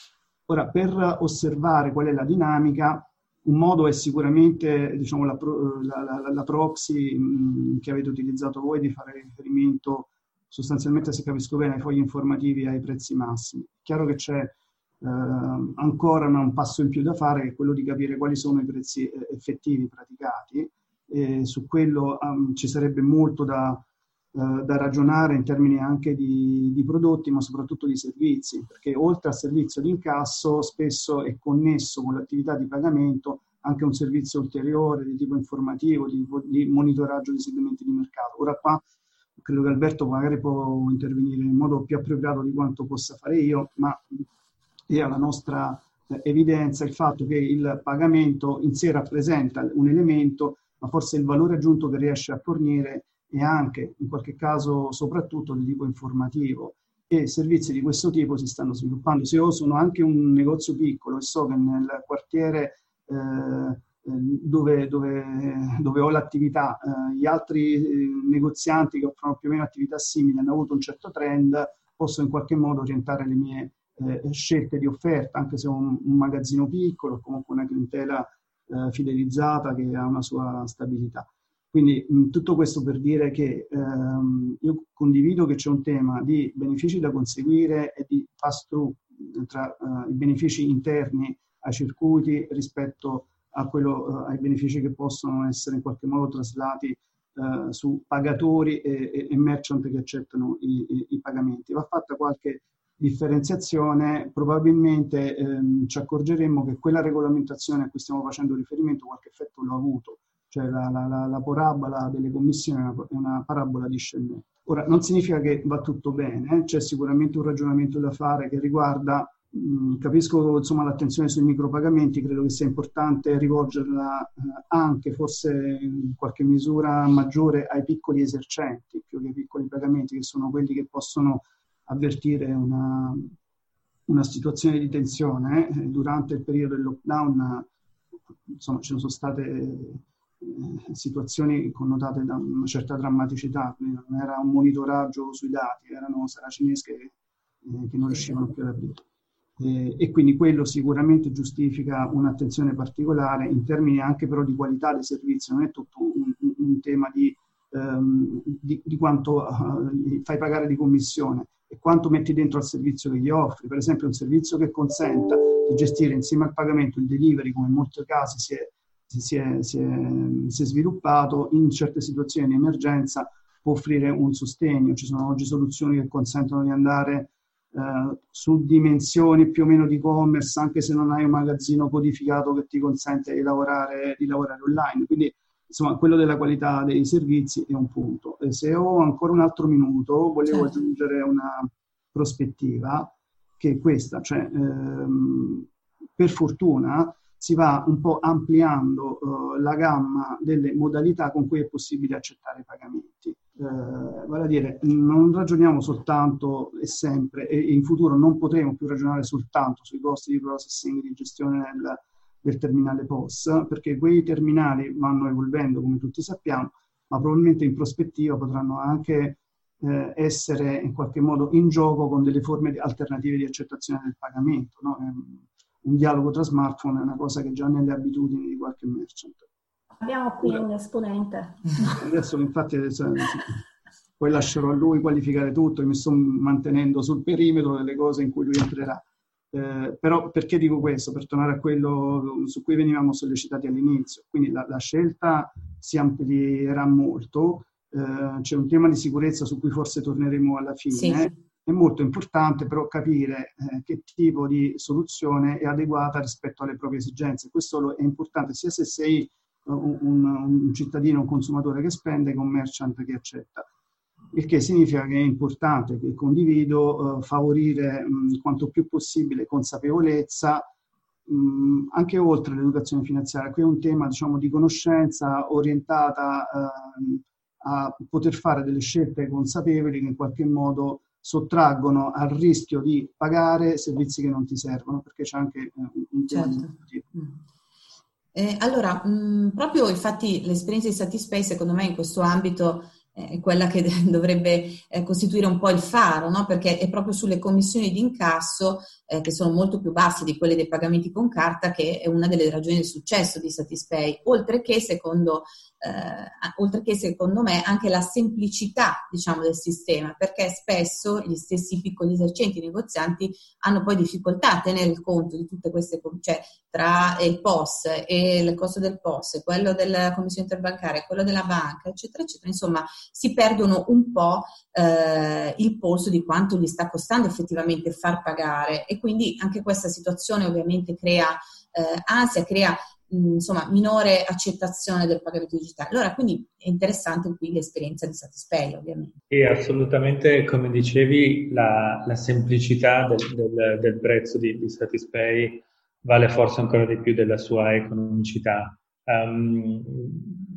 Ora, per osservare qual è la dinamica, un modo è sicuramente diciamo, la, la, la, la, proxy mh, che avete utilizzato voi di fare riferimento sostanzialmente, se capisco bene, ai fogli informativi ai prezzi massimi. È chiaro che c'è eh, ancora un passo in più da fare, che è quello di capire quali sono i prezzi eh, effettivi praticati. E su quello um, ci sarebbe molto da, uh, da, ragionare in termini anche di, di, prodotti, ma soprattutto di servizi, perché oltre al servizio di incasso spesso è connesso con l'attività di pagamento anche un servizio ulteriore di tipo informativo, di, di monitoraggio di segmenti di mercato. Ora qua credo che Alberto magari può intervenire in modo più appropriato di quanto possa fare io, ma è alla nostra eh, evidenza il fatto che il pagamento in sé rappresenta un elemento, ma forse il valore aggiunto che riesce a fornire è anche, in qualche caso, soprattutto di tipo informativo e servizi di questo tipo si stanno sviluppando. Se io sono anche un negozio piccolo e so che nel quartiere eh, dove, dove, dove, ho l'attività, eh, gli altri eh, negozianti che offrono più o meno attività simili hanno avuto un certo trend, posso in qualche modo orientare le mie eh, scelte di offerta, anche se ho un, un magazzino piccolo, comunque una clientela eh, fidelizzata che ha una sua stabilità. Quindi mh, tutto questo per dire che ehm, io condivido che c'è un tema di benefici da conseguire e di pass-through tra uh, i benefici interni ai circuiti rispetto quello, uh, ai benefici che possono essere in qualche modo traslati uh, su pagatori e, e, merchant che accettano i, i, i, pagamenti. Va fatta qualche differenziazione, probabilmente ehm, ci accorgeremo che quella regolamentazione a cui stiamo facendo riferimento qualche effetto lo ha avuto, cioè la, la, la, la parabola delle commissioni è una, è una parabola discendente. Ora, non significa che va tutto bene, c'è sicuramente un ragionamento da fare che riguarda Mm, capisco insomma, l'attenzione sui micropagamenti, credo che sia importante rivolgerla eh, anche, forse in qualche misura maggiore, ai piccoli esercenti più che ai piccoli pagamenti, che sono quelli che possono avvertire una, una situazione di tensione. Eh, durante il periodo del lockdown insomma, ci sono state eh, situazioni connotate da una certa drammaticità, quindi non era un monitoraggio sui dati, erano saracinesche che, eh, che non riuscivano più ad aprire. Eh, e quindi quello sicuramente giustifica un'attenzione particolare in termini anche però di qualità dei servizi, non è tutto un, un tema di, um, di, di quanto uh, fai pagare di commissione e quanto metti dentro al servizio che gli offri. Per esempio un servizio che consenta di gestire insieme al pagamento il delivery, come in molti casi si è, si è, si è, si è sviluppato, in certe situazioni di emergenza può offrire un sostegno. Ci sono oggi soluzioni che consentono di andare eh, su dimensioni più o meno di e-commerce, anche se non hai un magazzino codificato che ti consente di lavorare, di lavorare online. Quindi, insomma, quello della qualità dei servizi è un punto. E se ho ancora un altro minuto, volevo certo. aggiungere una prospettiva che è questa, cioè ehm, per fortuna si va un po' ampliando uh, la gamma delle modalità con cui è possibile accettare i pagamenti. Uh, vale a dire, non ragioniamo soltanto e sempre, e in futuro non potremo più ragionare soltanto sui costi di processing di gestione del, del terminale POS, perché quei terminali vanno evolvendo, come tutti sappiamo, ma probabilmente in prospettiva potranno anche eh, essere in qualche modo in gioco con delle forme alternative di accettazione del pagamento. No? Eh, un dialogo tra smartphone è una cosa che è già nelle abitudini di qualche merchant. Abbiamo qui un esponente. *laughs* Adesso infatti poi lascerò a lui qualificare tutto, mi sto mantenendo sul perimetro delle cose in cui lui entrerà. Eh, però perché dico questo? Per tornare a quello su cui venivamo sollecitati all'inizio. Quindi la, la scelta si amplierà molto, eh, c'è un tema di sicurezza su cui forse torneremo alla fine. Sì. È molto importante però capire eh, che tipo di soluzione è adeguata rispetto alle proprie esigenze. Questo è importante sia se sei eh, un, un, un cittadino, un consumatore che spende che un merchant che accetta il che significa che è importante, che condivido, eh, favorire mh, quanto più possibile consapevolezza mh, anche oltre l'educazione finanziaria. Qui è un tema diciamo, di conoscenza orientata eh, a poter fare delle scelte consapevoli che in qualche modo sottraggono al rischio di pagare servizi che non ti servono, perché c'è anche eh, un tema certo. di mm. eh, allora, mh, proprio infatti l'esperienza di Satispace secondo me in questo ambito è quella che *laughs* dovrebbe eh, costituire un po' il faro, no? perché è proprio sulle commissioni di incasso, eh, che sono molto più basse di quelle dei pagamenti con carta, che è una delle ragioni del successo di Satispay, oltre che secondo eh, oltre che secondo me anche la semplicità diciamo, del sistema, perché spesso gli stessi piccoli esercenti negozianti hanno poi difficoltà a tenere il conto di tutte queste, cioè tra il POS e il costo del POS, quello della commissione interbancaria, quello della banca, eccetera, eccetera. Insomma, si perdono un po' eh, il polso di quanto gli sta costando effettivamente far pagare e quindi anche questa situazione ovviamente crea eh, ansia, crea insomma, minore accettazione del pagamento digitale. Allora, quindi è interessante qui l'esperienza di Satispay, ovviamente. E assolutamente, come dicevi, la, la semplicità del, del, del, prezzo di, di Satispay vale forse ancora di più della sua economicità. Um,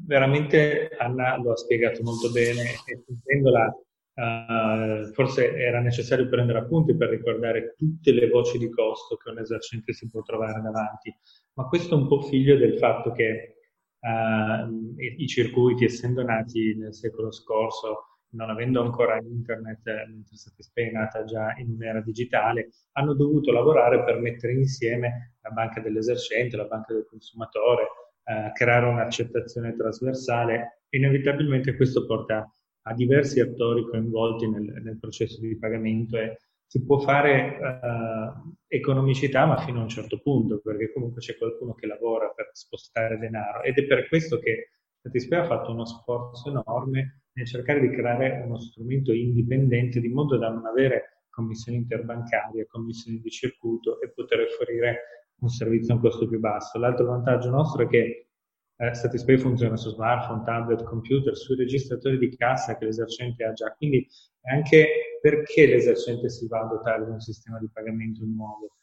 veramente Anna lo ha spiegato molto bene e sentendola Uh, forse era necessario prendere appunti per ricordare tutte le voci di costo che un esercente si può trovare davanti, ma questo è un po' figlio del fatto che uh, i, circuiti, essendo nati nel secolo scorso, non avendo ancora internet, mentre Satispay è già in un'era digitale, hanno dovuto lavorare per mettere insieme la banca dell'esercente, la banca del consumatore, uh, creare un'accettazione trasversale. Inevitabilmente questo porta a diversi attori coinvolti nel, nel processo di pagamento e si può fare uh, economicità ma fino a un certo punto perché comunque c'è qualcuno che lavora per spostare denaro ed è per questo che Satispay ha fatto uno sforzo enorme nel cercare di creare uno strumento indipendente di modo da non avere commissioni interbancarie, commissioni di circuito e poter offrire un servizio a un costo più basso. L'altro vantaggio nostro è che eh, Satispay funziona su smartphone, tablet, computer, sui registratori di cassa che l'esercente ha già. Quindi anche perché l'esercente si va a dotare di un sistema di pagamento nuovo.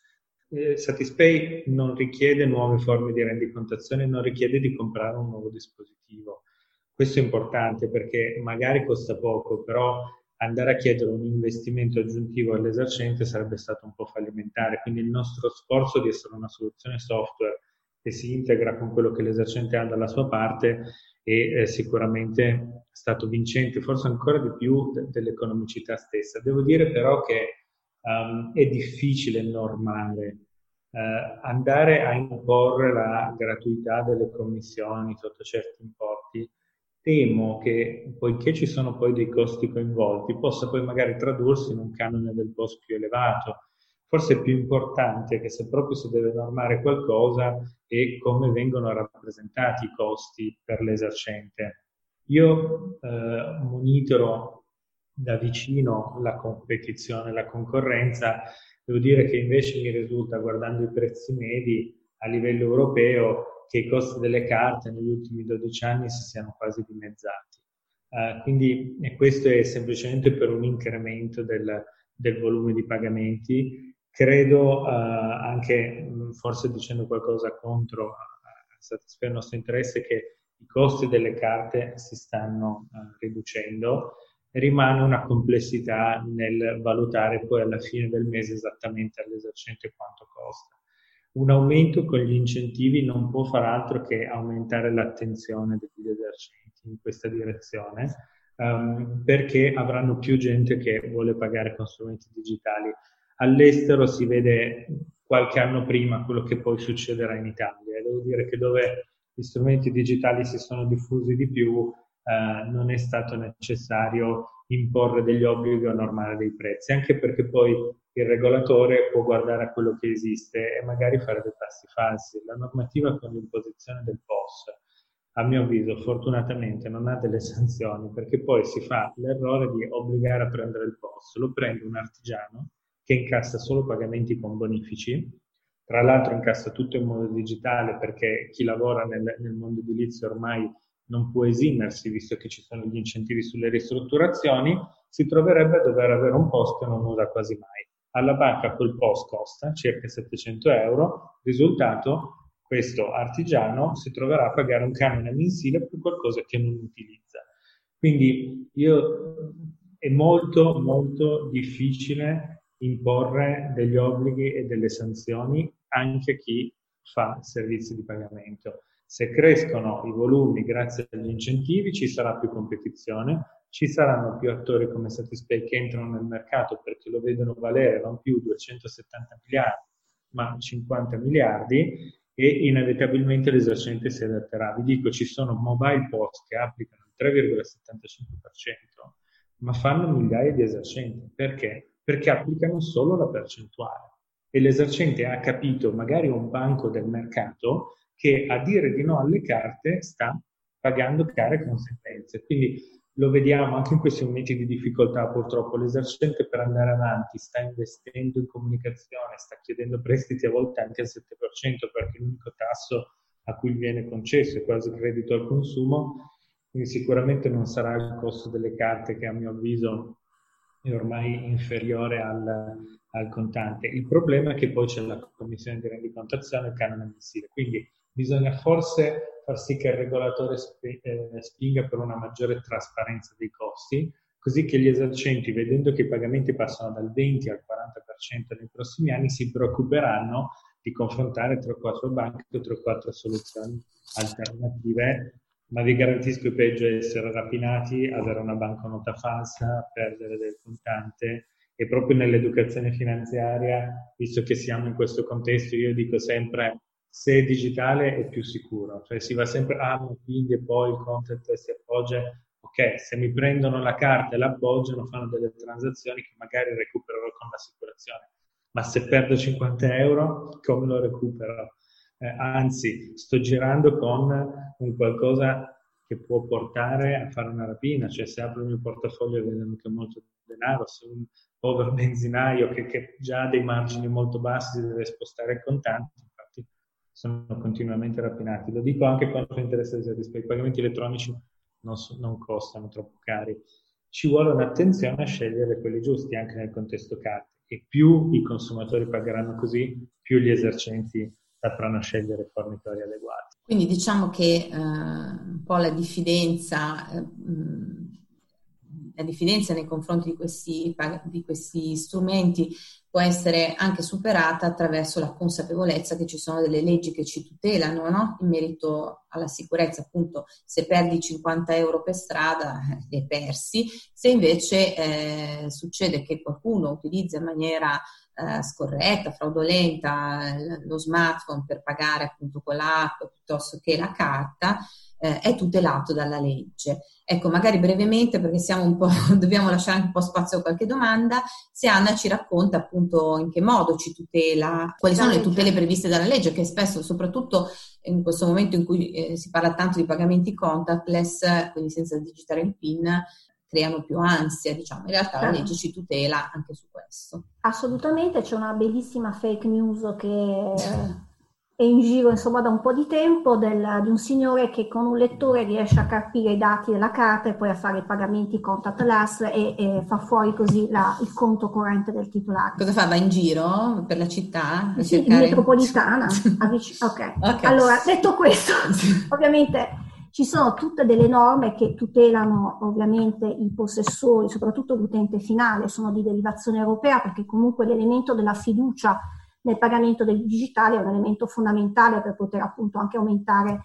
Eh, Satispay non richiede nuove forme di rendicontazione, non richiede di comprare un nuovo dispositivo. Questo è importante perché magari costa poco, però andare a chiedere un investimento aggiuntivo all'esercente sarebbe stato un po' fallimentare. Quindi il nostro sforzo di essere una soluzione software che si integra con quello che l'esercente ha dalla sua parte e eh, sicuramente è stato vincente, forse ancora di più de- dell'economicità stessa. Devo dire però che um, è difficile normare. Uh, andare a imporre la gratuità delle commissioni sotto certi importi, temo che, poiché ci sono poi dei costi coinvolti, possa poi magari tradursi in un canone del POS più elevato forse è più importante che se proprio si deve normare qualcosa è come vengono rappresentati i costi per l'esercente. Io eh, monitoro da vicino la competizione, la concorrenza, devo dire che invece mi risulta, guardando i prezzi medi a livello europeo, che i costi delle carte negli ultimi 12 anni si siano quasi dimezzati. Uh, quindi questo è semplicemente per un incremento del, del volume di pagamenti Credo eh, anche, forse dicendo qualcosa contro, satisfare il nostro interesse, che i costi delle carte si stanno riducendo. Rimane una complessità nel valutare poi alla fine del mese esattamente all'esercente quanto costa. Un aumento con gli incentivi non può far altro che aumentare l'attenzione degli esercenti in questa direzione, um, perché avranno più gente che vuole pagare con strumenti digitali All'estero si vede qualche anno prima quello che poi succederà in Italia. devo dire che dove gli strumenti digitali si sono diffusi di più, eh, non è stato necessario imporre degli obblighi o normare dei prezzi, anche perché poi il regolatore può guardare a quello che esiste e magari fare dei passi falsi. La normativa con l'imposizione del POS, a mio avviso, fortunatamente non ha delle sanzioni perché poi si fa l'errore di obbligare a prendere il POS. Lo prende un artigiano che incassa solo pagamenti con bonifici, tra l'altro incassa tutto in modo digitale perché chi lavora nel, nel mondo edilizio ormai non può esimersi, visto che ci sono gli incentivi sulle ristrutturazioni, si troverebbe a dover avere un post che non usa quasi mai. Alla banca quel post costa circa 700 euro, risultato questo artigiano si troverà a pagare un canone mensile per qualcosa che non utilizza. Quindi io, è molto molto difficile imporre degli obblighi e delle sanzioni anche a chi fa servizi di pagamento. Se crescono i volumi grazie agli incentivi ci sarà più competizione, ci saranno più attori come Satispay che entrano nel mercato perché lo vedono valere non più 270 miliardi ma 50 miliardi e inevitabilmente l'esercente si adatterà. Vi dico, ci sono mobile post che applicano il 3,75%, ma fanno migliaia di esercenti. Perché? Perché applicano solo la percentuale. E l'esercente ha capito, magari un banco del mercato, che a dire di no alle carte sta pagando care conseguenze. Quindi lo vediamo anche in questi momenti di difficoltà, purtroppo. L'esercente per andare avanti sta investendo in comunicazione, sta chiedendo prestiti a volte anche al 7% perché l'unico tasso a cui viene concesso è quasi credito al consumo, quindi sicuramente non sarà il costo delle carte che a mio avviso è ormai inferiore al, al contante. Il problema è che poi c'è la commissione di rendicontazione e il canone mensile, quindi bisogna forse far sì che il regolatore eh, spinga per una maggiore trasparenza dei costi, così che gli esercenti, vedendo che i pagamenti passano dal 20 al 40% nei prossimi anni, si preoccuperanno di confrontare 3 o 4 banche o 3 o 4 soluzioni alternative, ma vi garantisco peggio è essere rapinati, avere una banconota falsa, perdere del contante. E proprio nell'educazione finanziaria, visto che siamo in questo contesto, io dico sempre se è digitale è più sicuro, cioè si va sempre, ah, quindi e poi il content si appoggia, ok, se mi prendono la carta e l'appoggiano fanno delle transazioni che magari recupererò con l'assicurazione, ma se perdo 50 euro come lo recupero? Eh, anzi, sto girando con un qualcosa che può portare a fare una rapina, cioè se apro il mio portafoglio vedo anche molto denaro, se un povero benzinaio che, che già ha dei margini molto bassi deve spostare il contante, sono continuamente rapinati. Lo dico anche quando interessa rispetto ai pagamenti elettronici non, so, non, costano troppo cari. Ci vuole un'attenzione a scegliere quelli giusti anche nel contesto carte e più i consumatori pagheranno così, più gli esercenti sapranno scegliere fornitori adeguati. Quindi diciamo che eh, un po' la diffidenza eh, la diffidenza nei confronti di questi, di questi, strumenti può essere anche superata attraverso la consapevolezza che ci sono delle leggi che ci tutelano no? in merito alla sicurezza. Appunto, se perdi 50 euro per strada, eh, li hai persi. Se invece eh, succede che qualcuno utilizza in maniera eh, scorretta, fraudolenta lo smartphone per pagare appunto con l'app piuttosto che la carta, eh, è tutelato dalla legge. Ecco, magari brevemente, perché siamo un po', *laughs* dobbiamo lasciare anche un po' spazio a qualche domanda, se Anna ci racconta appunto in che modo ci tutela, quali sono le tutele previste dalla legge, che spesso, soprattutto in questo momento in cui eh, si parla tanto di pagamenti contactless, quindi senza digitare il PIN, creano più ansia, diciamo. In realtà la legge ci tutela anche su questo. Assolutamente, c'è una bellissima fake news che *laughs* è in giro insomma da un po' di tempo del, di un signore che con un lettore riesce a carpire i dati della carta e poi a fare i pagamenti contactless e, e fa fuori così la, il conto corrente del titolare. Cosa fa? Va in giro per la città? Sì, cercare... in metropolitana. *laughs* Avvic- okay. ok, allora detto questo, ovviamente ci sono tutte delle norme che tutelano ovviamente i possessori, soprattutto l'utente finale, sono di derivazione europea perché comunque l'elemento della fiducia nel pagamento del digitale è un elemento fondamentale per poter appunto anche aumentare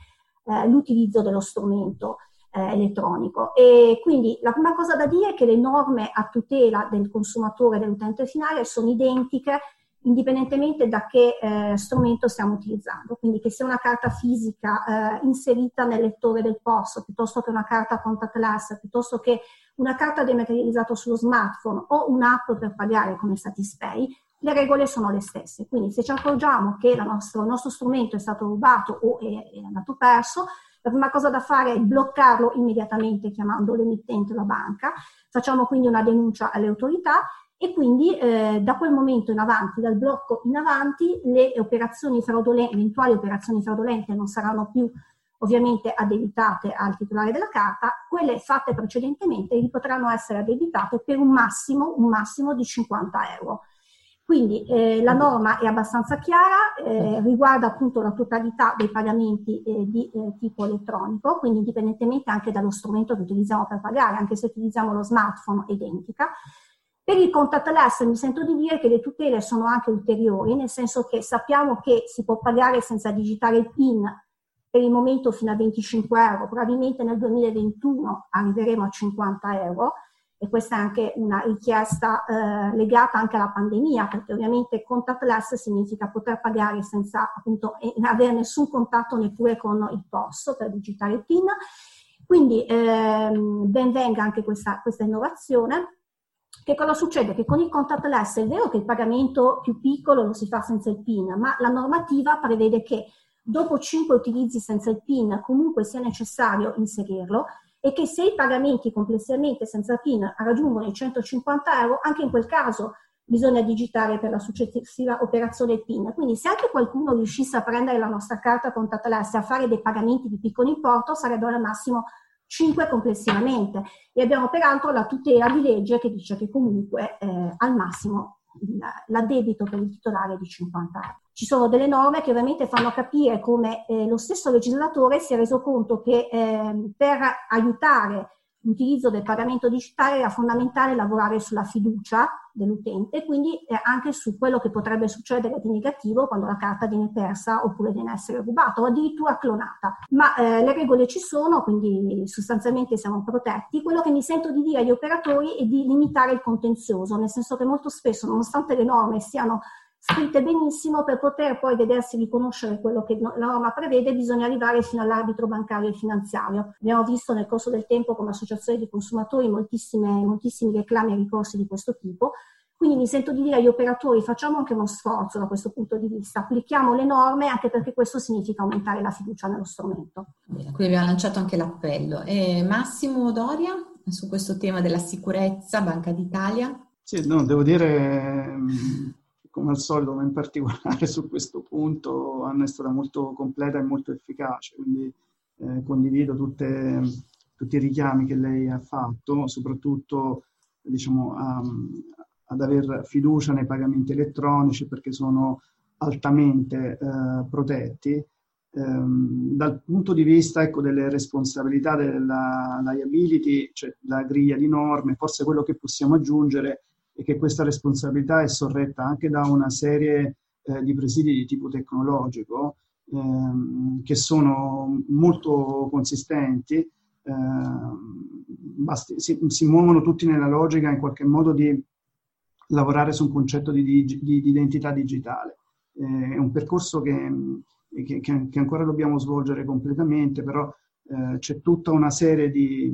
eh, l'utilizzo dello strumento eh, elettronico. E quindi la prima cosa da dire è che le norme a tutela del consumatore e dell'utente finale sono identiche indipendentemente da che eh, strumento stiamo utilizzando, quindi che sia una carta fisica eh, inserita nel lettore del POS, piuttosto che una carta contactless, piuttosto che una carta dematerializzata sullo smartphone o un'app per pagare come Satispay, le regole sono le stesse. Quindi se ci accorgiamo che nostro, il nostro strumento è stato rubato o è, è andato perso, la prima cosa da fare è bloccarlo immediatamente chiamando l'emittente o la banca, facciamo quindi una denuncia alle autorità e quindi eh, da quel momento in avanti, dal blocco in avanti, le operazioni fraudolente, eventuali operazioni fraudolente non saranno più ovviamente addebitate al titolare della carta, quelle fatte precedentemente gli potranno essere addebitate per un massimo, un massimo di 50 euro. Quindi eh, la norma è abbastanza chiara, eh, riguarda appunto la totalità dei pagamenti eh, di eh, tipo elettronico, quindi indipendentemente anche dallo strumento che utilizziamo per pagare, anche se utilizziamo lo smartphone identica. Per il contactless mi sento di dire che le tutele sono anche ulteriori, nel senso che sappiamo che si può pagare senza digitare il PIN per il momento fino a 25 euro, probabilmente nel 2021 arriveremo a 50 euro e questa è anche una richiesta eh, legata anche alla pandemia, perché ovviamente contactless significa poter pagare senza appunto avere nessun contatto neppure con il POS per digitare PIN. Quindi ehm, ben venga anche questa, questa innovazione. Che cosa succede? Che con il contactless è vero che il pagamento più piccolo lo si fa senza il PIN, ma la normativa prevede che dopo 5 utilizzi senza il PIN comunque sia necessario inserirlo e che se i pagamenti complessivamente senza PIN raggiungono i 150 euro, anche in quel caso bisogna digitare per la successiva operazione PIN. Quindi se anche qualcuno riuscisse a prendere la nostra carta contactless e a fare dei pagamenti di piccolo importo, sarebbero al massimo 5 complessivamente e abbiamo peraltro la tutela di legge che dice che comunque eh, al massimo l'addebito per il titolare è di 50 euro. Ci sono delle norme che ovviamente fanno capire come eh, lo stesso legislatore si è reso conto che eh, per aiutare l'utilizzo del pagamento digitale era fondamentale lavorare sulla fiducia dell'utente, quindi eh, anche su quello che potrebbe succedere di negativo quando la carta viene persa oppure viene essere rubata o addirittura clonata. Ma eh, le regole ci sono, quindi sostanzialmente siamo protetti. Quello che mi sento di dire agli operatori è di limitare il contenzioso, nel senso che molto spesso, nonostante le norme siano scritte benissimo, per poter poi vedersi riconoscere quello che la norma prevede, bisogna arrivare fino all'arbitro bancario e finanziario. Abbiamo visto nel corso del tempo come associazione di consumatori moltissimi reclami e ricorsi di questo tipo. Quindi mi sento di dire agli operatori facciamo anche uno sforzo da questo punto di vista, applichiamo le norme anche perché questo significa aumentare la fiducia nello strumento. Bene, qui abbiamo lanciato anche l'appello. E Massimo Doria su questo tema della sicurezza, Banca d'Italia? Sì, no, devo dire come al solito, ma in particolare *laughs* su questo punto, Anna è stata molto completa e molto efficace, quindi eh, condivido tutte, tutti i richiami che lei ha fatto, soprattutto diciamo, a, ad aver fiducia nei pagamenti elettronici perché sono altamente eh, protetti. Um, dal punto di vista ecco, delle responsabilità della liability, cioè la griglia di norme, forse quello che possiamo aggiungere e che questa responsabilità è sorretta anche da una serie eh, di presidi di tipo tecnologico ehm, che sono molto consistenti, ehm, basti, si, si, muovono tutti nella logica in qualche modo di lavorare su un concetto di, di, di identità digitale. Eh, è un percorso che, che, che, ancora dobbiamo svolgere completamente, però eh, c'è tutta una serie di,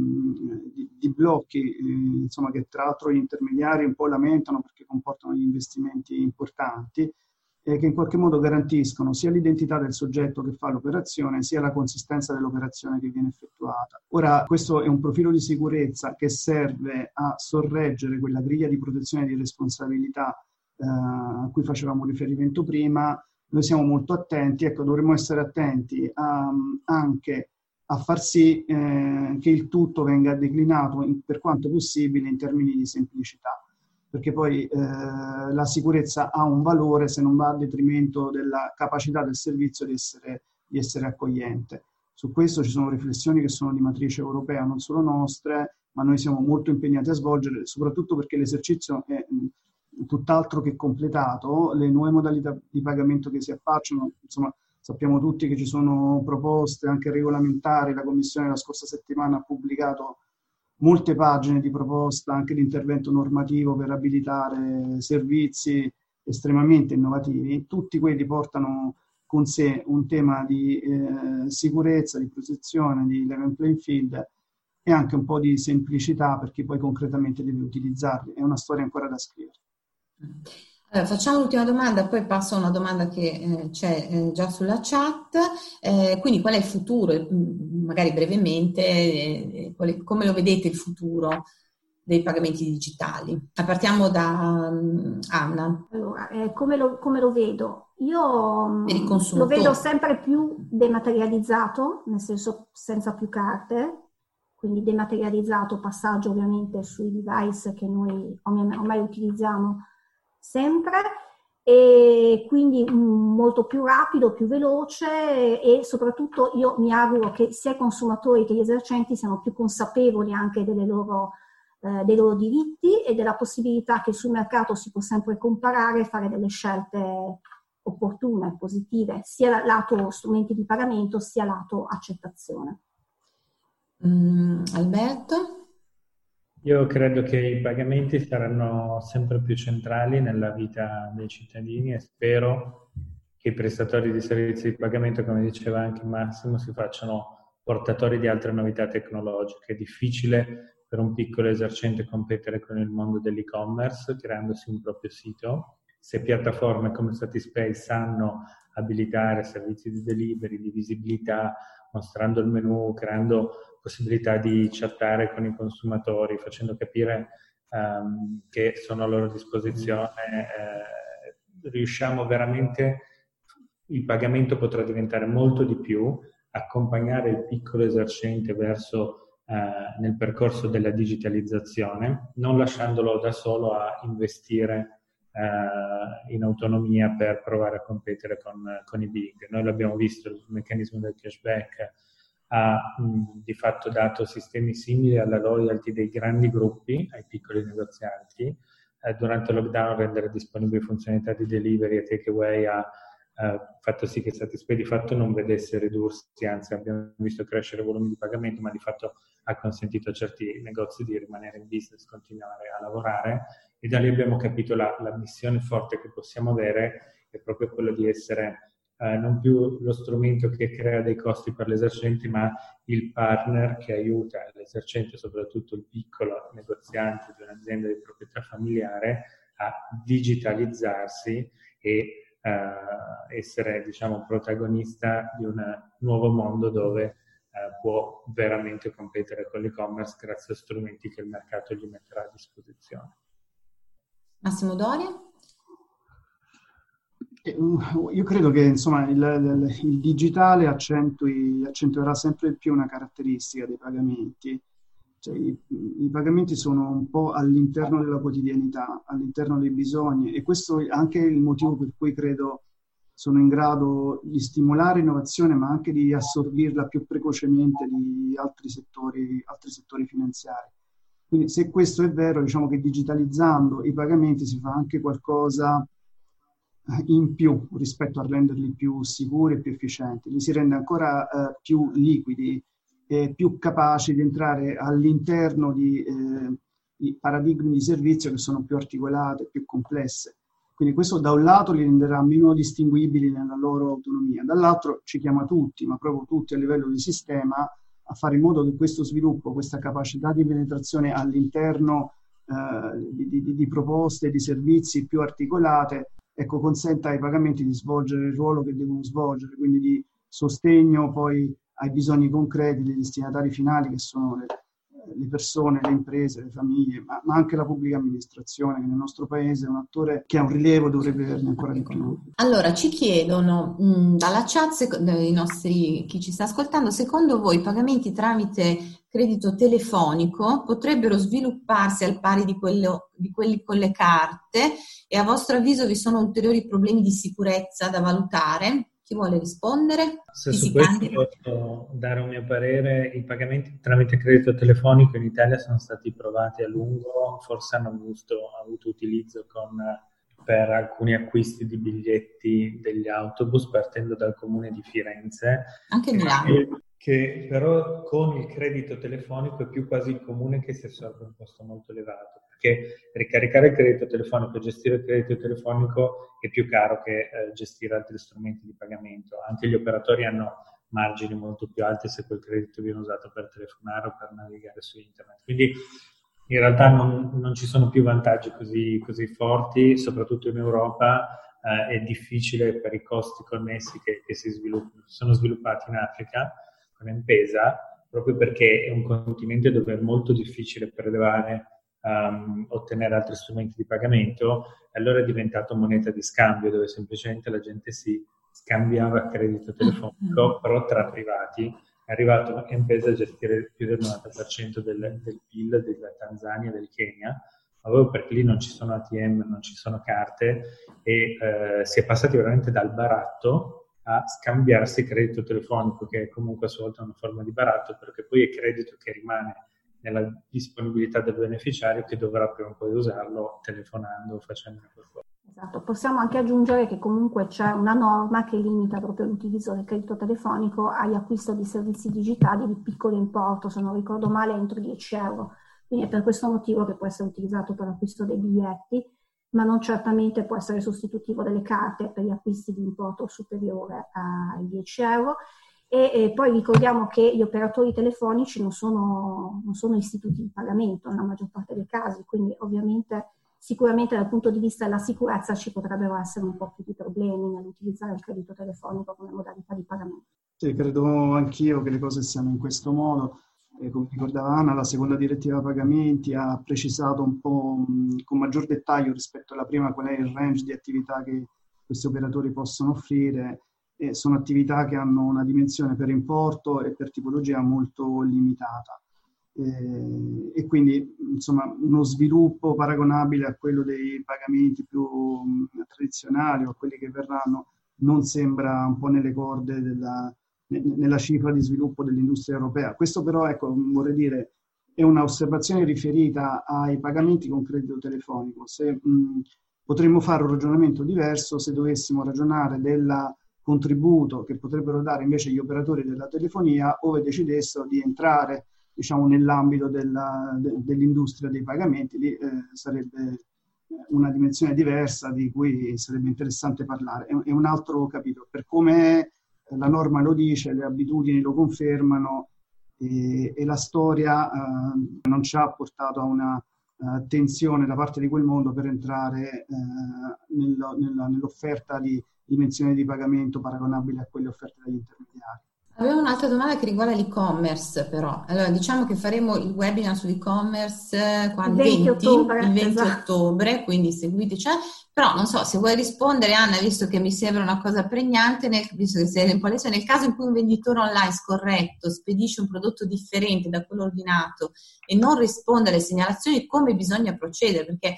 di, di blocchi, eh, insomma, che tra l'altro gli intermediari un po' lamentano perché comportano degli investimenti importanti e che in qualche modo garantiscono sia l'identità del soggetto che fa l'operazione, sia la consistenza dell'operazione che viene effettuata. Ora, questo è un profilo di sicurezza che serve a sorreggere quella griglia di protezione di responsabilità eh, a cui facevamo riferimento prima. Noi siamo molto attenti, ecco, dovremmo essere attenti a, anche a far sì eh, che il tutto venga declinato in, per quanto possibile in termini di semplicità, perché poi eh, la sicurezza ha un valore se non va a detrimento della capacità del servizio di essere, di essere accogliente. Su questo ci sono riflessioni che sono di matrice europea, non solo nostre, ma noi siamo molto impegnati a svolgere, soprattutto perché l'esercizio è mh, tutt'altro che completato, le nuove modalità di pagamento che si affacciano, insomma, Sappiamo tutti che ci sono proposte anche regolamentari, la Commissione la scorsa settimana ha pubblicato molte pagine di proposta anche di intervento normativo per abilitare servizi estremamente innovativi, tutti quelli portano con sé un tema di eh, sicurezza, di protezione, di level playing field e anche un po' di semplicità per chi poi concretamente deve utilizzarli. È una storia ancora da scrivere. Allora, facciamo l'ultima domanda, poi passo a una domanda che eh, c'è eh, già sulla chat. Eh, quindi qual è il futuro? Mm, magari brevemente, eh, quale, come lo vedete il futuro dei pagamenti digitali? Partiamo da um, Anna. Allora, eh, come lo, come, lo, vedo? Io mm, lo vedo sempre più dematerializzato, nel senso senza più carte, quindi dematerializzato, passaggio ovviamente sui device che noi ormai utilizziamo sempre e quindi mm, molto più rapido, più veloce e soprattutto io mi auguro che sia i consumatori che gli esercenti siano più consapevoli anche loro, eh, dei loro diritti e della possibilità che sul mercato si può sempre comparare e fare delle scelte opportune, positive, sia lato strumenti di pagamento sia lato accettazione. Mm, Alberto? Io credo che i pagamenti saranno sempre più centrali nella vita dei cittadini e spero che i prestatori di servizi di pagamento, come diceva anche Massimo, si facciano portatori di altre novità tecnologiche. È difficile per un piccolo esercente competere con il mondo dell'e-commerce creandosi un proprio sito. Se piattaforme come Satispay sanno abilitare servizi di delivery, di visibilità, mostrando il menu, creando possibilità di chattare con i consumatori, facendo capire um, che sono a loro disposizione, eh, riusciamo veramente, il pagamento potrà diventare molto di più, accompagnare il piccolo esercente verso eh, nel percorso della digitalizzazione, non lasciandolo da solo a investire eh, in autonomia per provare a competere con, con, i big. Noi l'abbiamo visto, il meccanismo del cashback ha di fatto dato sistemi simili alla loyalty dei grandi gruppi ai piccoli negozianti. Eh, durante il lockdown rendere disponibili funzionalità di delivery e takeaway ha eh, fatto sì che Satispay di fatto non vedesse ridursi, anzi abbiamo visto crescere i volumi di pagamento, ma di fatto ha consentito a certi negozi di rimanere in business, continuare a lavorare e da lì abbiamo capito la, la missione forte che possiamo avere è proprio quello di essere eh, non più lo strumento che crea dei costi per l'esercente, ma il partner che aiuta l'esercente, soprattutto il piccolo negoziante di un'azienda di proprietà familiare, a digitalizzarsi e eh, essere diciamo, protagonista di un nuovo mondo dove eh, può veramente competere con l'e-commerce grazie a strumenti che il mercato gli metterà a disposizione. Massimo Doria? Eh, io credo che insomma, il, il, digitale accentui, accentuerà sempre più una caratteristica dei pagamenti. Cioè, i, i, pagamenti sono un po' all'interno della quotidianità, all'interno dei bisogni e questo è anche il motivo per cui credo sono in grado di stimolare innovazione ma anche di assorbirla più precocemente di altri settori, altri settori finanziari. Quindi se questo è vero, diciamo che digitalizzando i pagamenti si fa anche qualcosa in più rispetto a renderli più sicuri e più efficienti, li si rende ancora eh, più liquidi e più capaci di entrare all'interno di, eh, di paradigmi di servizio che sono più articolate, più complesse. Quindi questo da un lato li renderà meno distinguibili nella loro autonomia, dall'altro ci chiama tutti, ma proprio tutti a livello di sistema, a fare in modo che questo sviluppo, questa capacità di penetrazione all'interno eh, di, di, di proposte, di servizi più articolate, ecco, consenta ai pagamenti di svolgere il ruolo che devono svolgere, quindi di sostegno poi ai bisogni concreti dei destinatari finali che sono le, le persone, le imprese, le famiglie, ma, ma, anche la pubblica amministrazione che nel nostro paese è un attore che ha un rilievo, dovrebbe averne ancora di più. Allora, ci chiedono mh, dalla chat, i nostri, chi ci sta ascoltando, secondo voi i pagamenti tramite credito telefonico potrebbero svilupparsi al pari di, quello, di quelli con le carte e a vostro avviso vi sono ulteriori problemi di sicurezza da valutare? Chi vuole rispondere? Se su questo posso dare un mio parere, i pagamenti tramite credito telefonico in Italia sono stati provati a lungo, forse hanno avuto, avuto utilizzo con, per alcuni acquisti di biglietti degli autobus partendo dal comune di Firenze. Anche Milano. Che però con il credito telefonico è più quasi comune che si assorbe un costo molto elevato, perché ricaricare il credito telefonico e gestire il credito telefonico è più caro che eh, gestire altri strumenti di pagamento. Anche gli operatori hanno margini molto più alti se quel credito viene usato per telefonare o per navigare su internet. Quindi in realtà non, non ci sono più vantaggi così, così forti, soprattutto in Europa eh, è difficile per i costi connessi che, che si sono sviluppati in Africa con M-Pesa, proprio perché è un continente dove è molto difficile prelevare, um, ottenere altri strumenti di pagamento, e allora è diventato moneta di scambio, dove semplicemente la gente si scambiava credito telefonico, mm-hmm. però tra privati. È arrivato M-Pesa a gestire più del 90% del, del PIL della Tanzania e del Kenya, proprio perché lì non ci sono ATM, non ci sono carte e eh, si è passati veramente dal baratto a scambiarsi credito telefonico, che è comunque a sua volta una forma di baratto, perché poi è credito che rimane nella disponibilità del beneficiario che dovrà prima o poi usarlo telefonando o facendo qualcosa. Esatto, possiamo anche aggiungere che comunque c'è una norma che limita proprio l'utilizzo del credito telefonico agli acquisti di servizi digitali di piccolo importo, se non ricordo male entro 10 euro. Quindi è per questo motivo che può essere utilizzato per l'acquisto dei biglietti ma non certamente può essere sostitutivo delle carte per gli acquisti di importo superiore ai 10 euro. E, e poi ricordiamo che gli operatori telefonici non sono, non sono istituti di pagamento nella maggior parte dei casi, quindi ovviamente sicuramente dal punto di vista della sicurezza ci potrebbero essere un po' più di problemi nell'utilizzare il credito telefonico come modalità di pagamento. Sì, credo anch'io che le cose siano in questo modo come ricordava Anna, la seconda direttiva pagamenti ha precisato un po' con maggior dettaglio rispetto alla prima qual è il range di attività che questi operatori possono offrire. E sono attività che hanno una dimensione per importo e per tipologia molto limitata. E quindi insomma uno sviluppo paragonabile a quello dei pagamenti più tradizionali o quelli che verranno non sembra un po' nelle corde della, nella cifra di sviluppo dell'industria europea. Questo però, ecco, vorrei dire, è un'osservazione riferita ai pagamenti con credito telefonico. Se, mh, potremmo fare un ragionamento diverso se dovessimo ragionare del contributo che potrebbero dare invece gli operatori della telefonia ove decidessero di entrare diciamo, nell'ambito della, de, dell'industria dei pagamenti. Lì eh, sarebbe una dimensione diversa di cui sarebbe interessante parlare. È, è un altro capitolo. Per come la norma lo dice, le abitudini lo confermano e, e la storia eh, non ci ha portato a una uh, tensione da parte di quel mondo per entrare uh, nello, nella, nell'offerta di dimensioni di pagamento paragonabili a quelle offerte dagli intermediari. Avevo un'altra domanda che riguarda l'e-commerce però. Allora, diciamo che faremo il webinar sull'e-commerce eh, quando? il 20, ottobre, il 20 esatto. ottobre, quindi seguiteci. Però non so, se vuoi rispondere Anna, visto che mi sembra una cosa pregnante, nel, visto che sei in palestra, nel caso in cui un venditore online scorretto spedisce un prodotto differente da quello ordinato e non risponde alle segnalazioni, come bisogna procedere? Perché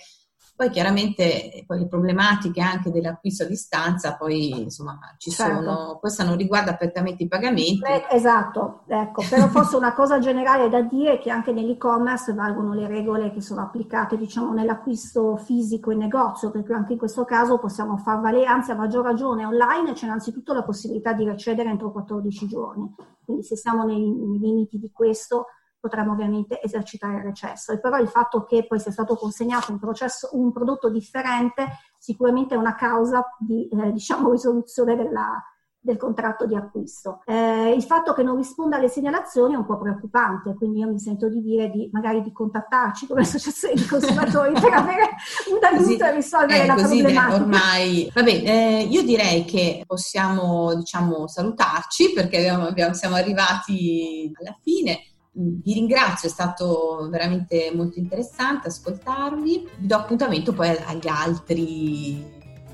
poi chiaramente poi le problematiche anche dell'acquisto a distanza, poi insomma ci certo. sono, questa non riguarda prettamente i pagamenti. Eh, esatto, ecco, però forse una cosa generale da dire è che anche nell'e-commerce valgono le regole che sono applicate diciamo nell'acquisto fisico in negozio, perché anche in questo caso possiamo far valere, anzi a maggior ragione online c'è innanzitutto la possibilità di recedere entro 14 giorni, quindi se siamo nei, nei limiti di questo potremmo ovviamente esercitare il recesso. E però il fatto che poi sia stato consegnato un, processo, un prodotto differente sicuramente è una causa di eh, diciamo, *laughs* risoluzione della, del contratto di acquisto. Eh, il fatto che non risponda alle segnalazioni è un po' preoccupante, quindi io mi sento di dire di, magari di contattarci come associazione di consumatori *laughs* per avere un aiuto a risolvere eh, la così problematica. Ormai, vabbè, eh, io direi che possiamo diciamo salutarci perché abbiamo, abbiamo, siamo arrivati alla fine. Vi ringrazio, è stato veramente molto interessante ascoltarvi. Vi do appuntamento poi agli altri,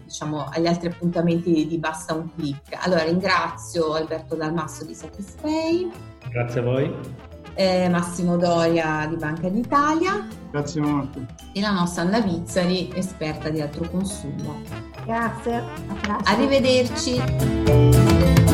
diciamo, agli altri appuntamenti di Basta un clic. Allora ringrazio Alberto Dalmasso di Satispay. Grazie a voi. Eh, Massimo Doria di Banca d'Italia. Grazie molto. E la nostra Anna Vizzari, esperta di altro consumo. Grazie. Arrivederci.